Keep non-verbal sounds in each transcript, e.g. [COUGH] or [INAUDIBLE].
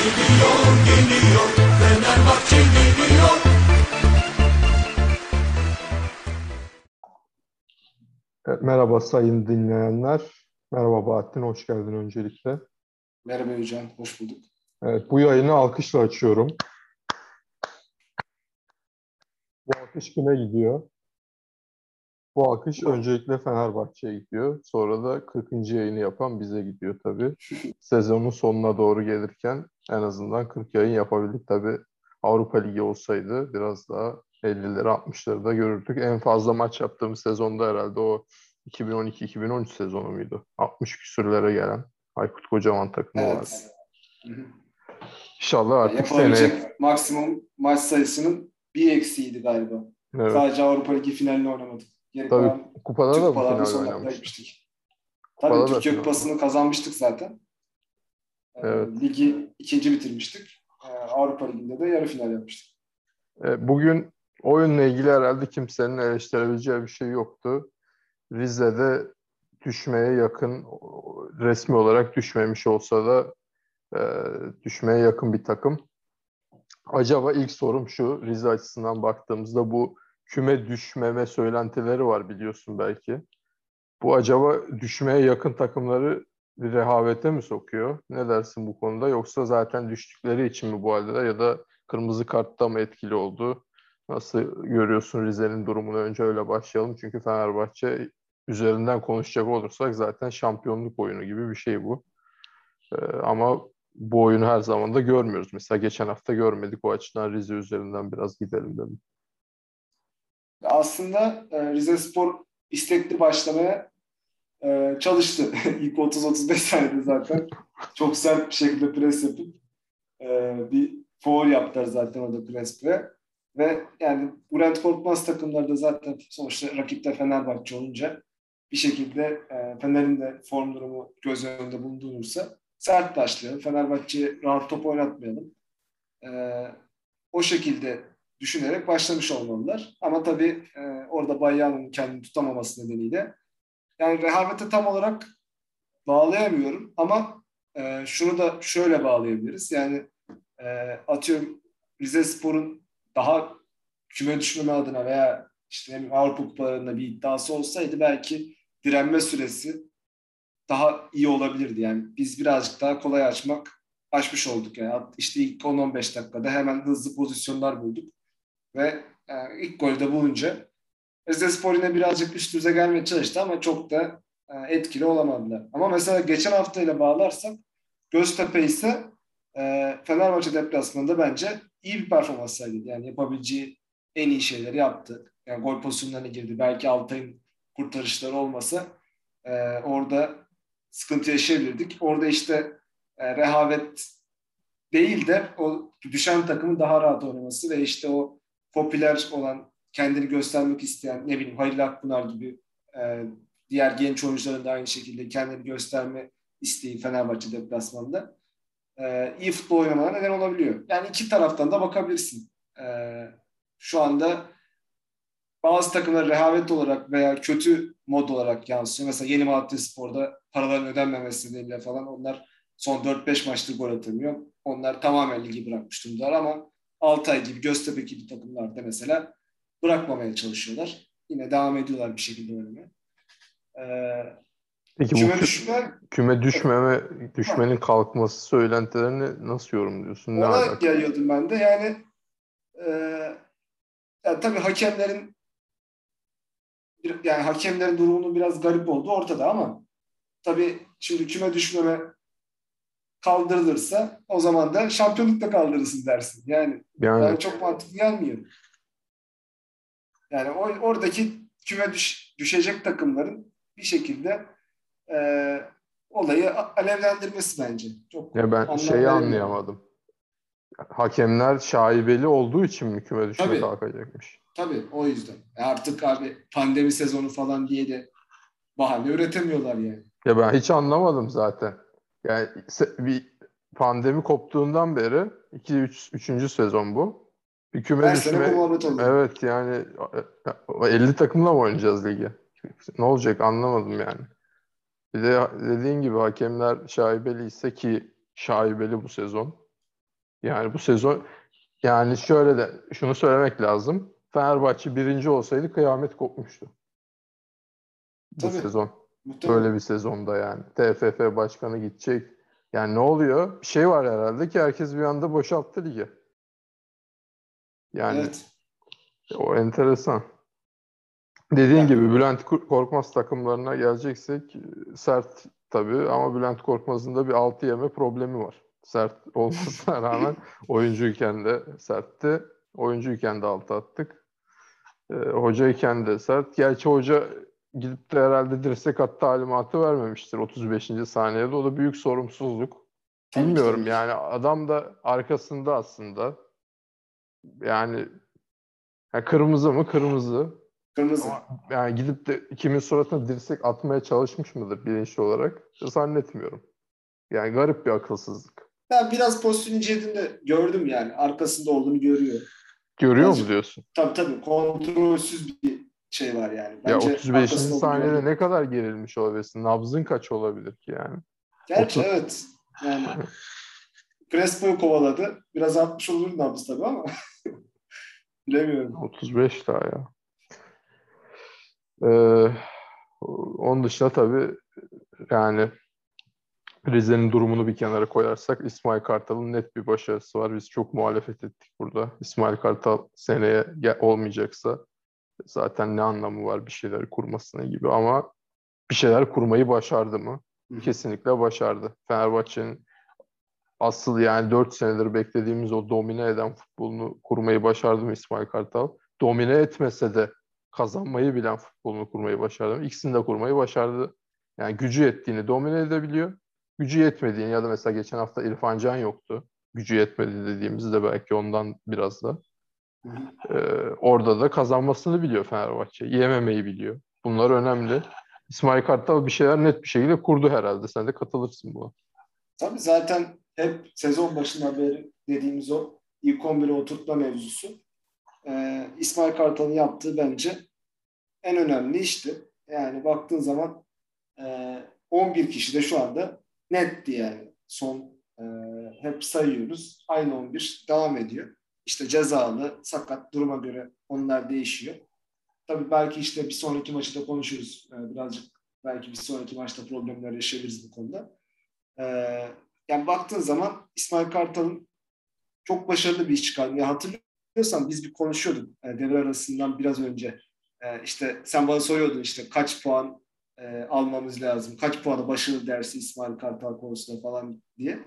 Geliyor, geliyor, Fenerbahçe geliyor. Merhaba sayın dinleyenler. Merhaba Bahattin, hoş geldin öncelikle. Merhaba Hocam, hoş bulduk. Evet, bu yayını alkışla açıyorum. Bu alkış kime gidiyor? Bu alkış öncelikle Fenerbahçe'ye gidiyor. Sonra da 40. yayını yapan bize gidiyor tabii. [LAUGHS] Sezonun sonuna doğru gelirken en azından 40 yayın yapabildik tabii. Avrupa Ligi olsaydı biraz daha 50'leri 60'ları da görürdük. En fazla maç yaptığımız sezonda herhalde o 2012-2013 sezonu muydu? 60 küsürlere gelen Aykut Kocaman takımı vardı. Evet. Hı. İnşallah artık seneye. Yapılabilecek maksimum maç sayısının bir eksiğiydi galiba. Evet. Sadece Avrupa Ligi finalini oynamadık. Geri Tabii kupada da bu final oynamıştık. Kupada Tabii da Türkiye Kupası'nı kazanmıştık zaten. Ee, Evet. Ligi ikinci bitirmiştik. Ee, Avrupa Ligi'nde de yarı final yapmıştık. E, Bugün oyunla ilgili herhalde kimsenin eleştirebileceği bir şey yoktu. Rize'de düşmeye yakın, resmi olarak düşmemiş olsa da e, düşmeye yakın bir takım. Acaba ilk sorum şu, Rize açısından baktığımızda bu küme düşmeme söylentileri var biliyorsun belki. Bu acaba düşmeye yakın takımları bir rehavete mi sokuyor? Ne dersin bu konuda? Yoksa zaten düştükleri için mi bu haldeler ya da kırmızı kartta mı etkili oldu? Nasıl görüyorsun Rize'nin durumunu? Önce öyle başlayalım. Çünkü Fenerbahçe üzerinden konuşacak olursak zaten şampiyonluk oyunu gibi bir şey bu. Ee, ama bu oyunu her zaman da görmüyoruz. Mesela geçen hafta görmedik. O açıdan Rize üzerinden biraz gidelim dedim. Aslında e, Rize Spor istekli başlamaya e, çalıştı. [LAUGHS] İlk 30-35 saniyede zaten çok sert bir şekilde pres yapıp e, bir foul yaptılar zaten orada preste. Ve yani Bülent Korkmaz takımları da zaten sonuçta rakipte Fenerbahçe olunca bir şekilde e, Fener'in de form durumu göz önünde bulundurursa sert başlayalım. Fenerbahçe'ye rahat top oynatmayalım. E, o şekilde düşünerek başlamış olmalılar. Ama tabii e, orada Bayyan'ın kendini tutamaması nedeniyle yani rehavete tam olarak bağlayamıyorum ama e, şunu da şöyle bağlayabiliriz. Yani e, atıyorum Rize Spor'un daha küme düşmeme adına veya işte Avrupa kupalarında bir iddiası olsaydı belki direnme süresi daha iyi olabilirdi. Yani biz birazcık daha kolay açmak açmış olduk. Yani işte ilk 10-15 dakikada hemen hızlı pozisyonlar bulduk. Ve e, ilk golde bulunca Rize Spor yine birazcık üst düze gelmeye çalıştı ama çok da e, etkili olamadılar. Ama mesela geçen haftayla bağlarsak Göztepe ise e, Fenerbahçe deplasmanında bence iyi bir performans sergiledi. Yani yapabileceği en iyi şeyleri yaptı. Yani gol pozisyonlarına girdi. Belki Altay'ın kurtarışları olmasa e, orada sıkıntı yaşayabilirdik. Orada işte e, rehavet değil de o düşen takımın daha rahat oynaması ve işte o popüler olan kendini göstermek isteyen ne bileyim Halil Akpınar gibi e, diğer genç oyuncuların da aynı şekilde kendini gösterme isteği Fenerbahçe deplasmanında e, iyi futbol oynamalarına neden olabiliyor. Yani iki taraftan da bakabilirsin. E, şu anda bazı takımlar rehavet olarak veya kötü mod olarak yansıyor. Mesela Yeni Malatya Spor'da paraların ödenmemesi nedeniyle falan onlar son 4-5 maçtır gol atamıyor. Onlar tamamen ligi bırakmış durumdalar ama Altay gibi, Göztepe gibi takımlarda mesela bırakmamaya çalışıyorlar. Yine devam ediyorlar bir şekilde oynamaya. Ee, Peki bu küme kü- düşme küme düşmeme, düşmenin kalkması söylentilerini nasıl yorumluyorsun? Ne ona alaka? geliyordum ben de. Yani e, yani tabii hakemlerin yani hakemlerin durumunun biraz garip olduğu ortada ama tabii şimdi küme düşmeme kaldırılırsa o zaman da şampiyonluk da kaldırırsın dersin. Yani Yani bana çok mantıklı gelmiyor. Yani o, oradaki küme düş, düşecek takımların bir şekilde e, olayı alevlendirmesi bence. Çok ya ben şeyi anlayamadım. Hakemler şaibeli olduğu için mi küme düşme Tabii. kalkacakmış? Tabii o yüzden. E Artık abi pandemi sezonu falan diye de bahane üretemiyorlar yani. Ya ben hiç anlamadım zaten. Yani bir pandemi koptuğundan beri 2 3 3. sezon bu. Bir küme Her sene düşme muhabbet oluyor. Evet yani e, 50 takımla mı oynayacağız ligi? Ne olacak anlamadım yani. Bir de dediğin gibi hakemler şaibeli ise ki şaibeli bu sezon. Yani bu sezon yani şöyle de şunu söylemek lazım. Fenerbahçe birinci olsaydı kıyamet kopmuştu. Bu Tabii. sezon. Muhtemelen. Böyle bir sezonda yani. TFF başkanı gidecek. Yani ne oluyor? Bir şey var herhalde ki herkes bir anda boşalttı ligi. Yani Evet. o enteresan. Dediğin Yani- gibi Bülent Korkmaz takımlarına geleceksek e, sert tabii ama Bülent Korkmaz'ın da bir altı yeme problemi var. Sert olmasına [LAUGHS] rağmen oyuncuyken de sertti. Oyuncuyken de altı attık. E, hocayken de sert. Gerçi hoca gidip de herhalde dirsek at talimatı vermemiştir 35. saniyede. O da büyük sorumsuzluk. Bilmiyorum yani adam da arkasında aslında. Yani ya kırmızı mı? Kırmızı. Kırmızı. Ama yani gidip de kimin suratına dirsek atmaya çalışmış mıdır bilinçli olarak? Zannetmiyorum. Yani garip bir akılsızlık. Ben biraz pozisyon incelediğimde gördüm yani. Arkasında olduğunu görüyor. Görüyor Birazcık- mu diyorsun? Tabii tabii. Kontrolsüz bir şey var yani. Ya Bence 35. arkasında olduğunu saniyede gördüm. ne kadar gerilmiş olabilirsin? Nabzın kaç olabilir ki yani? Gerçi Otuz. evet. Yani [LAUGHS] Crespo'yu kovaladı. Biraz artmış olur nabız tabii ama bilemiyorum. 35 daha ya. Ee, onun dışında tabii yani Rize'nin durumunu bir kenara koyarsak İsmail Kartal'ın net bir başarısı var. Biz çok muhalefet ettik burada. İsmail Kartal seneye olmayacaksa zaten ne anlamı var bir şeyler kurmasına gibi ama bir şeyler kurmayı başardı mı? Kesinlikle başardı. Fenerbahçe'nin asıl yani 4 senedir beklediğimiz o domine eden futbolunu kurmayı başardı mı İsmail Kartal? Domine etmese de kazanmayı bilen futbolunu kurmayı başardı mı? İkisini de kurmayı başardı. Yani gücü yettiğini domine edebiliyor. Gücü yetmediğini ya da mesela geçen hafta İrfan Can yoktu. Gücü yetmedi dediğimizde belki ondan biraz da. Ee, orada da kazanmasını biliyor Fenerbahçe. Yememeyi biliyor. Bunlar önemli. İsmail Kartal bir şeyler net bir şekilde kurdu herhalde. Sen de katılırsın buna. Tabii zaten hep sezon başından beri dediğimiz o ilk 11'e oturtma mevzusu. Ee, İsmail Kartal'ın yaptığı bence en önemli işti. Yani baktığın zaman e, 11 kişi de şu anda netti yani. Son e, hep sayıyoruz. Aynı 11 devam ediyor. İşte cezalı, sakat duruma göre onlar değişiyor. Tabii belki işte bir sonraki maçı da konuşuruz. Ee, birazcık belki bir sonraki maçta problemler yaşayabiliriz bu konuda. Ee, yani baktığın zaman İsmail Kartal'ın çok başarılı bir iş çıkardı. Hatırlıyorsan biz bir konuşuyorduk e, devre arasından biraz önce. E, işte sen bana soruyordun işte kaç puan e, almamız lazım, kaç puanı başarılı dersi İsmail Kartal konusunda falan diye.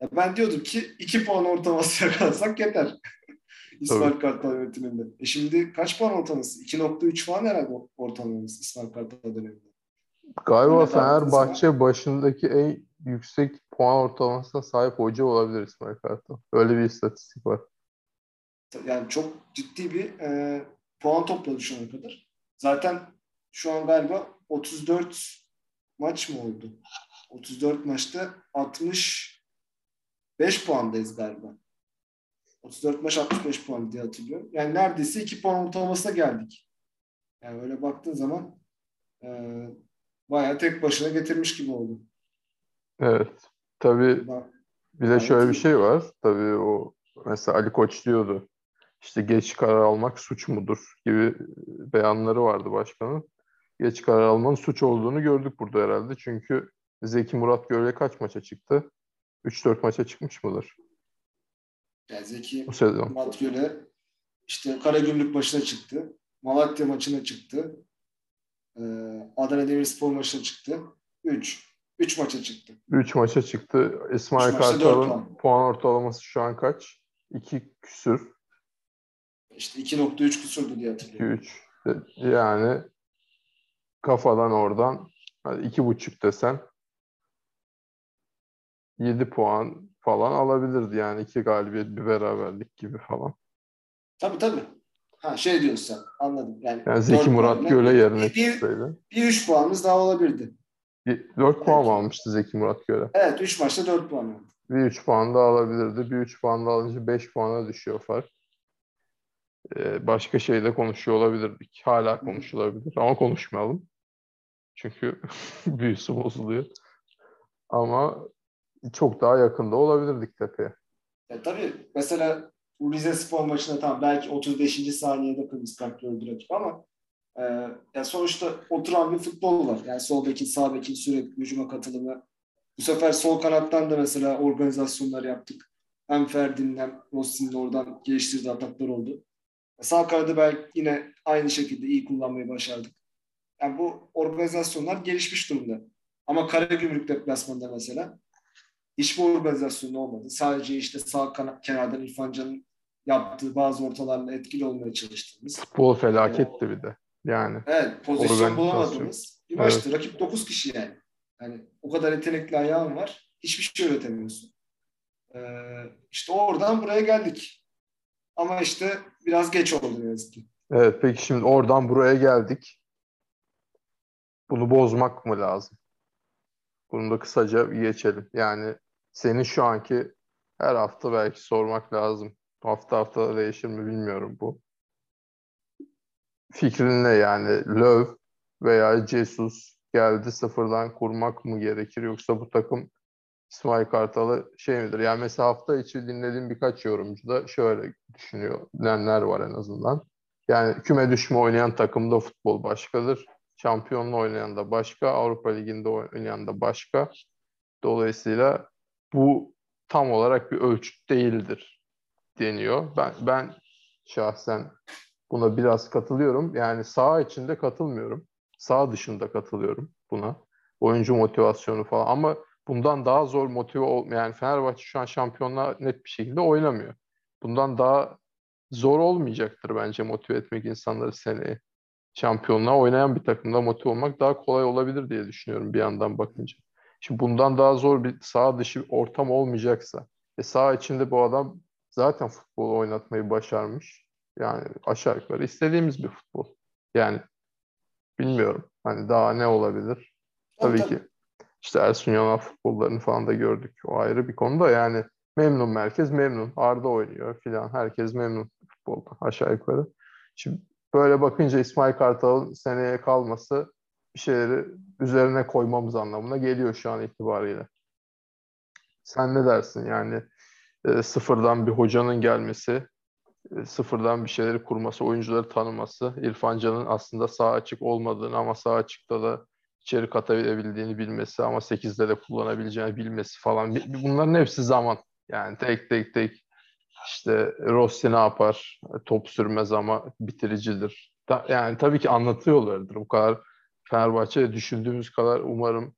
Ya ben diyordum ki iki puan ortalaması [LAUGHS] yakalasak yeter. [LAUGHS] İsmail Kartal yönetiminde. E şimdi kaç puan ortalaması? 2.3 falan herhalde ortalamamız İsmail Kartal döneminde. Galiba Fenerbahçe başındaki en yüksek puan ortalamasına sahip hoca olabilir İsmail Kartal. Öyle bir istatistik var. Yani çok ciddi bir e, puan topladı şu ana kadar. Zaten şu an galiba 34 maç mı oldu? 34 maçta 65 puandayız galiba. 34 maç 65 puan diye hatırlıyorum. Yani neredeyse 2 puan ortalamasına geldik. Yani öyle baktığın zaman e, bayağı tek başına getirmiş gibi oldu. Evet. Tabii bir de şöyle bir şey var. Tabii o mesela Ali Koç diyordu. İşte geç karar almak suç mudur gibi beyanları vardı başkanın. Geç karar almanın suç olduğunu gördük burada herhalde. Çünkü Zeki Murat Gölge kaç maça çıktı? 3-4 maça çıkmış mıdır yani Zeki bu sezon? Matköl'e işte Karagümrük maçına çıktı. Malatya maçına çıktı. Ee, Adana Demirspor maçına çıktı. 3. 3 maça çıktı. 3 maça çıktı. İsmail Üç Kartal'ın puan. ortalaması şu an kaç? 2 küsür. İşte 2.3 küsürdü diye hatırlıyorum. 2-3. Yani kafadan oradan hadi iki buçuk desen 7 puan falan alabilirdi yani iki galibiyet bir beraberlik gibi falan. Tabii tabii. Ha şey diyorsun sen. Anladım. Yani, Yani Zeki Murat Göle yerine bir, bir, çıksaydı. bir 3 puanımız daha olabilirdi. 4 puan Belki. almıştı Zeki Murat Göle? Evet 3 maçta 4 puan aldı. Bir 3 puan daha alabilirdi. Bir 3 puan daha alınca 5 puana düşüyor fark. Ee, başka şeyde konuşuyor olabilirdik. Hala konuşulabilir ama konuşmayalım. Çünkü [LAUGHS] büyüsü bozuluyor. Ama çok daha yakında olabilirdik tepeye. Ya tabii mesela Rize Spor maçında tam belki 35. saniyede kırmızı kart gördü rakip ama e, ya sonuçta oturan bir futbol var. Yani sol bekin, sağ bekin sürekli hücuma katılımı. Bu sefer sol kanattan da mesela organizasyonlar yaptık. Hem Ferdi'nin hem Rossi'nin oradan geliştirdiği ataklar oldu. Sağ kanadı belki yine aynı şekilde iyi kullanmayı başardık. Yani bu organizasyonlar gelişmiş durumda. Ama Karagümrük deplasmanında mesela hiçbir organizasyon olmadı. Sadece işte sağ kana- kenardan İrfan Can'ın yaptığı bazı ortalarla etkili olmaya çalıştığımız. Futbol felaketti bir de. Yani Evet, pozisyon bulamadığımız bir maçtı. Rakip 9 kişi yani. Yani o kadar yetenekli ayağın var. Hiçbir şey üretemiyorsun. Ee, işte oradan buraya geldik. Ama işte biraz geç oldu ne yazık ki. evet peki şimdi oradan buraya geldik. Bunu bozmak mı lazım? Bunu da kısaca geçelim. Yani senin şu anki her hafta belki sormak lazım. Hafta hafta değişir mi bilmiyorum bu. Fikrin ne yani? Löw veya Jesus geldi sıfırdan kurmak mı gerekir yoksa bu takım İsmail Kartal'ı şey midir? Yani mesela hafta içi dinlediğim birkaç yorumcu da şöyle düşünüyor. Bilenler var en azından. Yani küme düşme oynayan takımda futbol başkadır. Şampiyonla oynayan da başka. Avrupa Ligi'nde oynayan da başka. Dolayısıyla bu tam olarak bir ölçüt değildir deniyor. Ben, ben şahsen buna biraz katılıyorum. Yani sağ içinde katılmıyorum. Sağ dışında katılıyorum buna. Oyuncu motivasyonu falan ama bundan daha zor motive ol yani Fenerbahçe şu an şampiyonluğa net bir şekilde oynamıyor. Bundan daha zor olmayacaktır bence motive etmek insanları seneye. Şampiyonluğa oynayan bir takımda motive olmak daha kolay olabilir diye düşünüyorum bir yandan bakınca. Şimdi bundan daha zor bir sağ dışı ortam olmayacaksa ve sağ içinde bu adam zaten futbol oynatmayı başarmış. Yani aşağı yukarı istediğimiz bir futbol. Yani bilmiyorum. Hani daha ne olabilir? Tabii ki işte Ersun Yanal futbollarını falan da gördük. O ayrı bir konuda yani memnun merkez memnun. Arda oynuyor filan. Herkes memnun futbolda aşağı yukarı. Şimdi böyle bakınca İsmail Kartal'ın seneye kalması bir şeyleri üzerine koymamız anlamına geliyor şu an itibariyle. Sen ne dersin? Yani e, sıfırdan bir hocanın gelmesi, sıfırdan bir şeyleri kurması, oyuncuları tanıması, İrfan Can'ın aslında sağ açık olmadığını ama sağ açıkta da içeri katabildiğini bilmesi ama 8'de de kullanabileceğini bilmesi falan. Bunların hepsi zaman. Yani tek tek tek işte Rossi ne yapar? Top sürmez ama bitiricidir. Yani tabii ki anlatıyorlardır. Bu kadar Fenerbahçe düşündüğümüz kadar umarım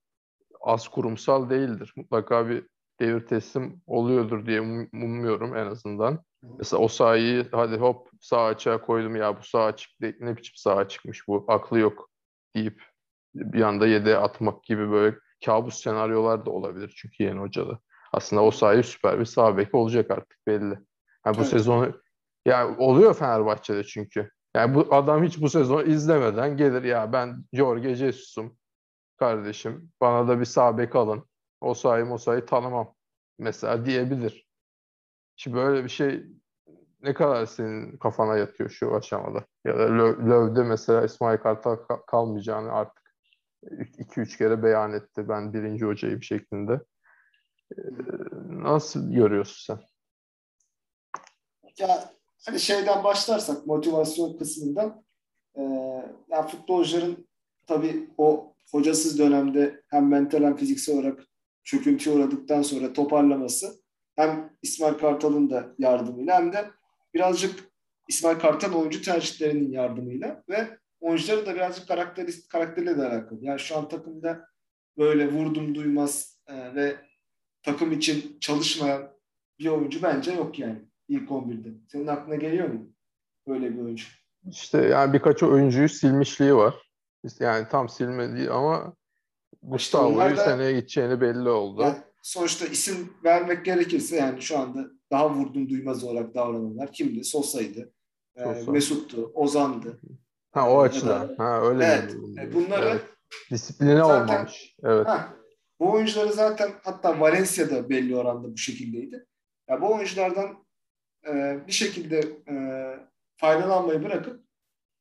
az kurumsal değildir. Mutlaka bir devir teslim oluyordur diye umuyorum en azından. Mesela o sahayı hadi hop sağ açığa koydum ya bu sağ açık ne biçim sağ çıkmış bu aklı yok deyip bir anda yedeğe atmak gibi böyle kabus senaryolar da olabilir çünkü yeni hocada. Aslında o sahibi süper bir sağ bek olacak artık belli. Yani bu evet. sezonu ya oluyor Fenerbahçe'de çünkü. Yani bu adam hiç bu sezonu izlemeden gelir ya ben Jorge Jesus'um kardeşim. Bana da bir sağ bek alın. O sahayı o sahayı tanımam. Mesela diyebilir. Şimdi böyle bir şey ne kadar senin kafana yatıyor şu aşamada? Ya da Löv'de mesela İsmail Kartal kalmayacağını artık 2-3 kere beyan etti. Ben birinci hocayı bir şeklinde. Nasıl görüyorsun sen? Ya hani şeyden başlarsak motivasyon kısmından e, yani futbolcuların tabii o hocasız dönemde hem mental hem fiziksel olarak çöküntüye uğradıktan sonra toparlaması hem İsmail Kartal'ın da yardımıyla hem de birazcık İsmail Kartal oyuncu tercihlerinin yardımıyla ve oyuncuların da birazcık karakter, karakterle de alakalı. Yani şu an takımda böyle vurdum duymaz e, ve takım için çalışmayan bir oyuncu bence yok yani ilk 11'de. Senin aklına geliyor mu böyle bir oyuncu? İşte yani birkaç oyuncuyu silmişliği var. Yani tam silmediği ama Gustavo'yu işte seneye gideceğini belli oldu. Yani sonuçta isim vermek gerekirse yani şu anda daha vurdum duymaz olarak davrananlar kimdi? Sosa'ydı. Sosa. E, Mesut'tu, Ozan'dı. Ha o açıdan. Da, ha öyle evet, mi? Bunları evet. disipline zaten, olmamış. Evet. Ha, bu oyuncuları zaten hatta Valencia'da belli oranda bu şekildeydi. Ya bu oyunculardan e, bir şekilde e, faydalanmayı bırakıp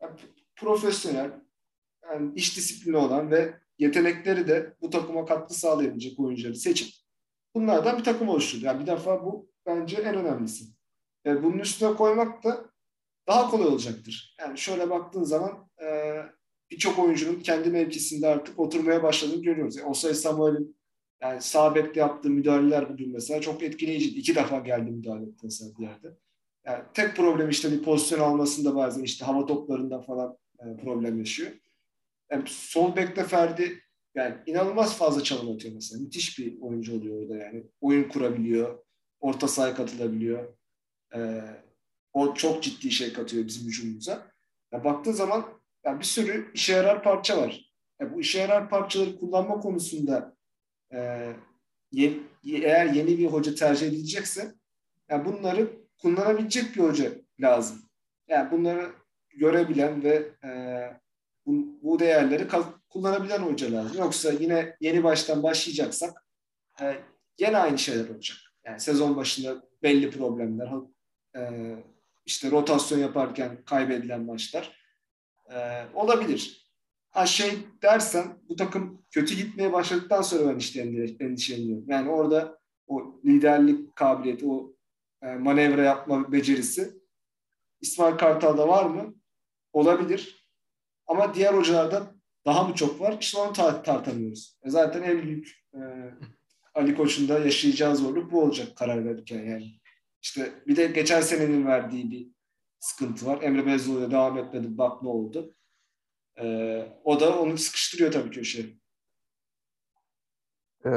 yani, profesyonel, yani iş disiplini olan ve yetenekleri de bu takıma katkı sağlayabilecek oyuncuları seçip bunlardan bir takım oluşturdu. Yani bir defa bu bence en önemlisi. E, bunun üstüne koymak da daha kolay olacaktır. Yani şöyle baktığın zaman e, birçok oyuncunun kendi mevkisinde artık oturmaya başladığını görüyoruz. Yani Osay Samuel'in yani sağ bekte yaptığı müdahaleler bugün mesela çok etkileyiciydi. İki defa geldi müdahale etti mesela bir yerde. Yani tek problem işte bir pozisyon almasında bazen işte hava toplarında falan e, problem yaşıyor. Yani sol bekte Ferdi yani inanılmaz fazla çalım atıyor mesela. Müthiş bir oyuncu oluyor orada yani. Oyun kurabiliyor. Orta sahaya katılabiliyor. Ee, o çok ciddi şey katıyor bizim hücumumuza. Ya baktığın zaman yani bir sürü işe yarar parça var. Ya bu işe yarar parçaları kullanma konusunda e, ye, eğer yeni bir hoca tercih edilecekse yani bunları kullanabilecek bir hoca lazım. Yani bunları görebilen ve e, bu, bu değerleri kullanabilen hoca lazım. Yoksa yine yeni baştan başlayacaksak e, yine aynı şeyler olacak. Yani sezon başında belli problemler, e, işte rotasyon yaparken kaybedilen maçlar e, olabilir. Ha şey dersen bu takım kötü gitmeye başladıktan sonra ben işte endişeleniyorum. Yani orada o liderlik kabiliyeti, o e, manevra yapma becerisi İsmail Kartal'da var mı? Olabilir. Ama diğer hocalarda daha mı çok var? İşte onu tar- tartamıyoruz. E zaten en büyük e, Ali Koç'un da yaşayacağı zorluk bu olacak karar verirken yani. İşte bir de geçen senenin verdiği bir sıkıntı var. Emre Belözoğlu'ya devam etmedi. Bak ne oldu. Ee, o da onu sıkıştırıyor tabii köşeye. Ee,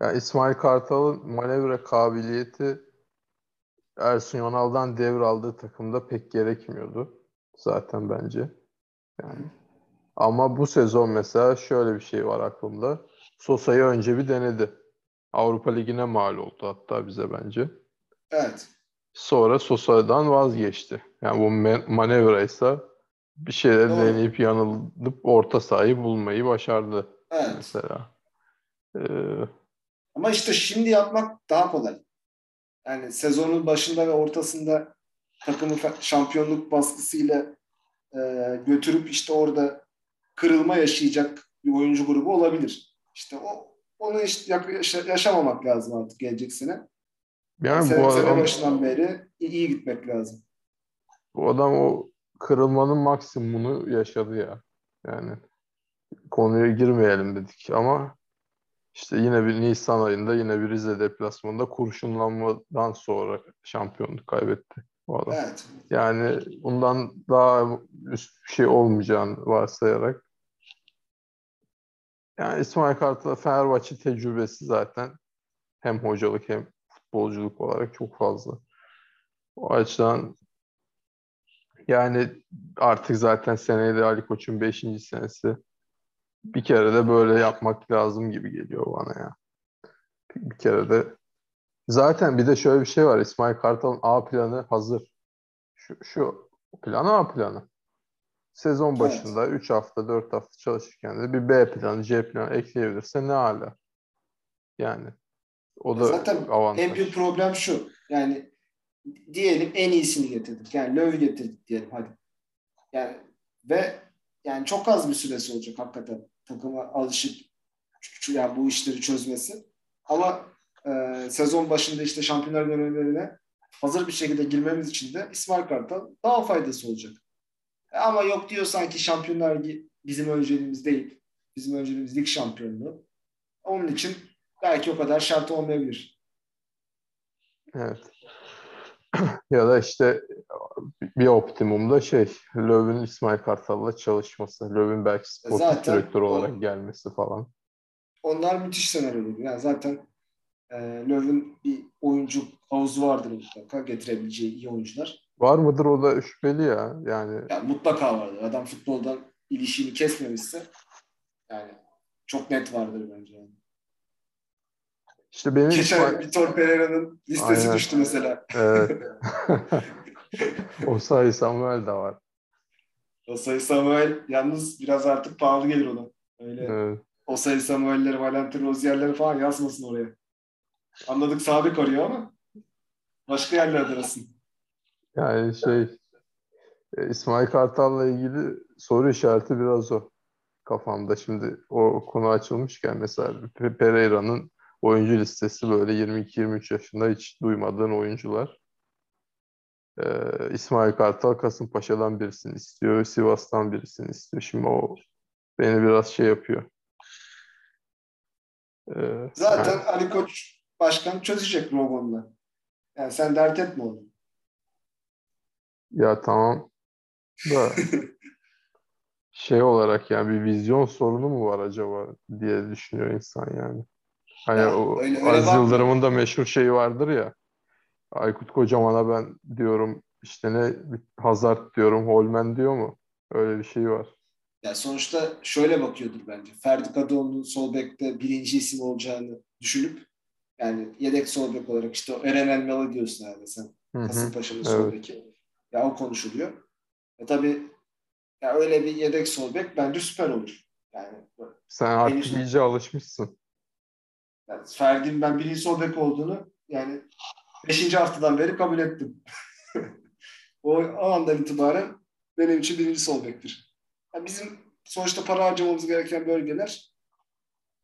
yani İsmail Kartal'ın manevra kabiliyeti Ersun Yanal'dan devraldığı takımda pek gerekmiyordu. Zaten bence. Yani. Ama bu sezon mesela şöyle bir şey var aklımda. Sosa'yı önce bir denedi. Avrupa Ligi'ne mal oldu hatta bize bence. Evet. Sonra Sosa'dan vazgeçti. Yani bu manevraysa bir şeyler Doğru. deneyip yanılıp orta sahayı bulmayı başardı. Evet. Mesela. Ee... Ama işte şimdi yapmak daha kolay. Yani sezonun başında ve ortasında takımı şampiyonluk baskısıyla e, götürüp işte orada kırılma yaşayacak bir oyuncu grubu olabilir. İşte o onu işte yaşamamak lazım artık gelecek sene. Yani sene, bu adam, sene başından beri iyi gitmek lazım. Bu adam o kırılmanın maksimumunu yaşadı ya. Yani konuya girmeyelim dedik ama işte yine bir Nisan ayında yine bir Rize deplasmanında kurşunlanmadan sonra şampiyonluk kaybetti bu adam. Evet. Yani bundan daha üst bir şey olmayacağını varsayarak yani İsmail Kartal'a Fenerbahçe tecrübesi zaten hem hocalık hem futbolculuk olarak çok fazla. O açıdan yani artık zaten seneye de Ali Koç'un 5. senesi. Bir kere de böyle yapmak lazım gibi geliyor bana ya. Bir kere de zaten bir de şöyle bir şey var. İsmail Kartal'ın A planı hazır. Şu, şu plan A planı. Sezon başında evet. 3 hafta 4 hafta çalışırken de bir B planı C planı ekleyebilirse ne hala. Yani o da Zaten avantaj. en büyük problem şu. Yani diyelim en iyisini getirdik. Yani Löw getirdik diyelim hadi. Yani ve yani çok az bir süresi olacak hakikaten takıma alışıp yani bu işleri çözmesi. Ama e, sezon başında işte şampiyonlar dönemlerine hazır bir şekilde girmemiz için de İsmail Kartal daha faydası olacak. Ama yok diyor sanki şampiyonlar bizim önceliğimiz değil. Bizim önceliğimiz lig şampiyonluğu. Onun için belki o kadar şart olmayabilir. Evet. [CLEARS THROAT] ya da işte bir optimumda şey Löw'ün İsmail Kartal'la çalışması. Löw'ün belki sportif direktör olarak gelmesi falan. Onlar müthiş senaryolar. Yani zaten e, Löw'ün bir oyuncu havuzu vardır mutlaka getirebileceği iyi oyuncular. Var mıdır o da şüpheli ya. Yani, yani mutlaka vardır. Adam futboldan ilişiğini kesmemişse yani çok net vardır bence. Yani. İşte benim Geçen. Vitor Pereira'nın listesi Aynen. düştü mesela. Evet. [LAUGHS] Osay Samuel de var. Osay Samuel yalnız biraz artık pahalı gelir ona. Öyle evet. Osay Samuel'leri, Valentin Rozier'leri falan yazmasın oraya. Anladık sabit arıyor ama başka yerlerde arasın. Yani şey e, İsmail Kartal'la ilgili soru işareti biraz o kafamda. Şimdi o konu açılmışken mesela Pereira'nın oyuncu listesi böyle 22-23 yaşında hiç duymadığın oyuncular. Ee, İsmail Kartal Kasımpaşa'dan birisini istiyor, Sivas'tan birisini istiyor. Şimdi o beni biraz şey yapıyor. Ee, Zaten Ali Koç başkan çözecek Rogon'la. Yani sen dert etme onu. Ya tamam da [LAUGHS] şey olarak yani bir vizyon sorunu mu var acaba diye düşünüyor insan yani. Hani Ya, o öyle- öyle Aziz. Yıldırım'ın da meşhur şeyi vardır ya. Aykut Kocaman'a ben diyorum işte ne Hazard diyorum Holmen diyor mu? Öyle bir şey var. Ya sonuçta şöyle bakıyordur bence. Ferdi Kadıoğlu'nun sol bekte birinci isim olacağını düşünüp yani yedek sol bek olarak işte Eren Elmalı diyorsun herhalde sen. Kasımpaşa'nın evet. sol beki. Ya o konuşuluyor. E tabii ya öyle bir yedek sol bek bence süper olur. Yani, Sen artık iyice alışmışsın. yani Ferdi'nin ben birinci sol bek olduğunu yani beşinci haftadan beri kabul ettim. [LAUGHS] o, o andan itibaren benim için birinci sol bektir. Ya bizim sonuçta para harcamamız gereken bölgeler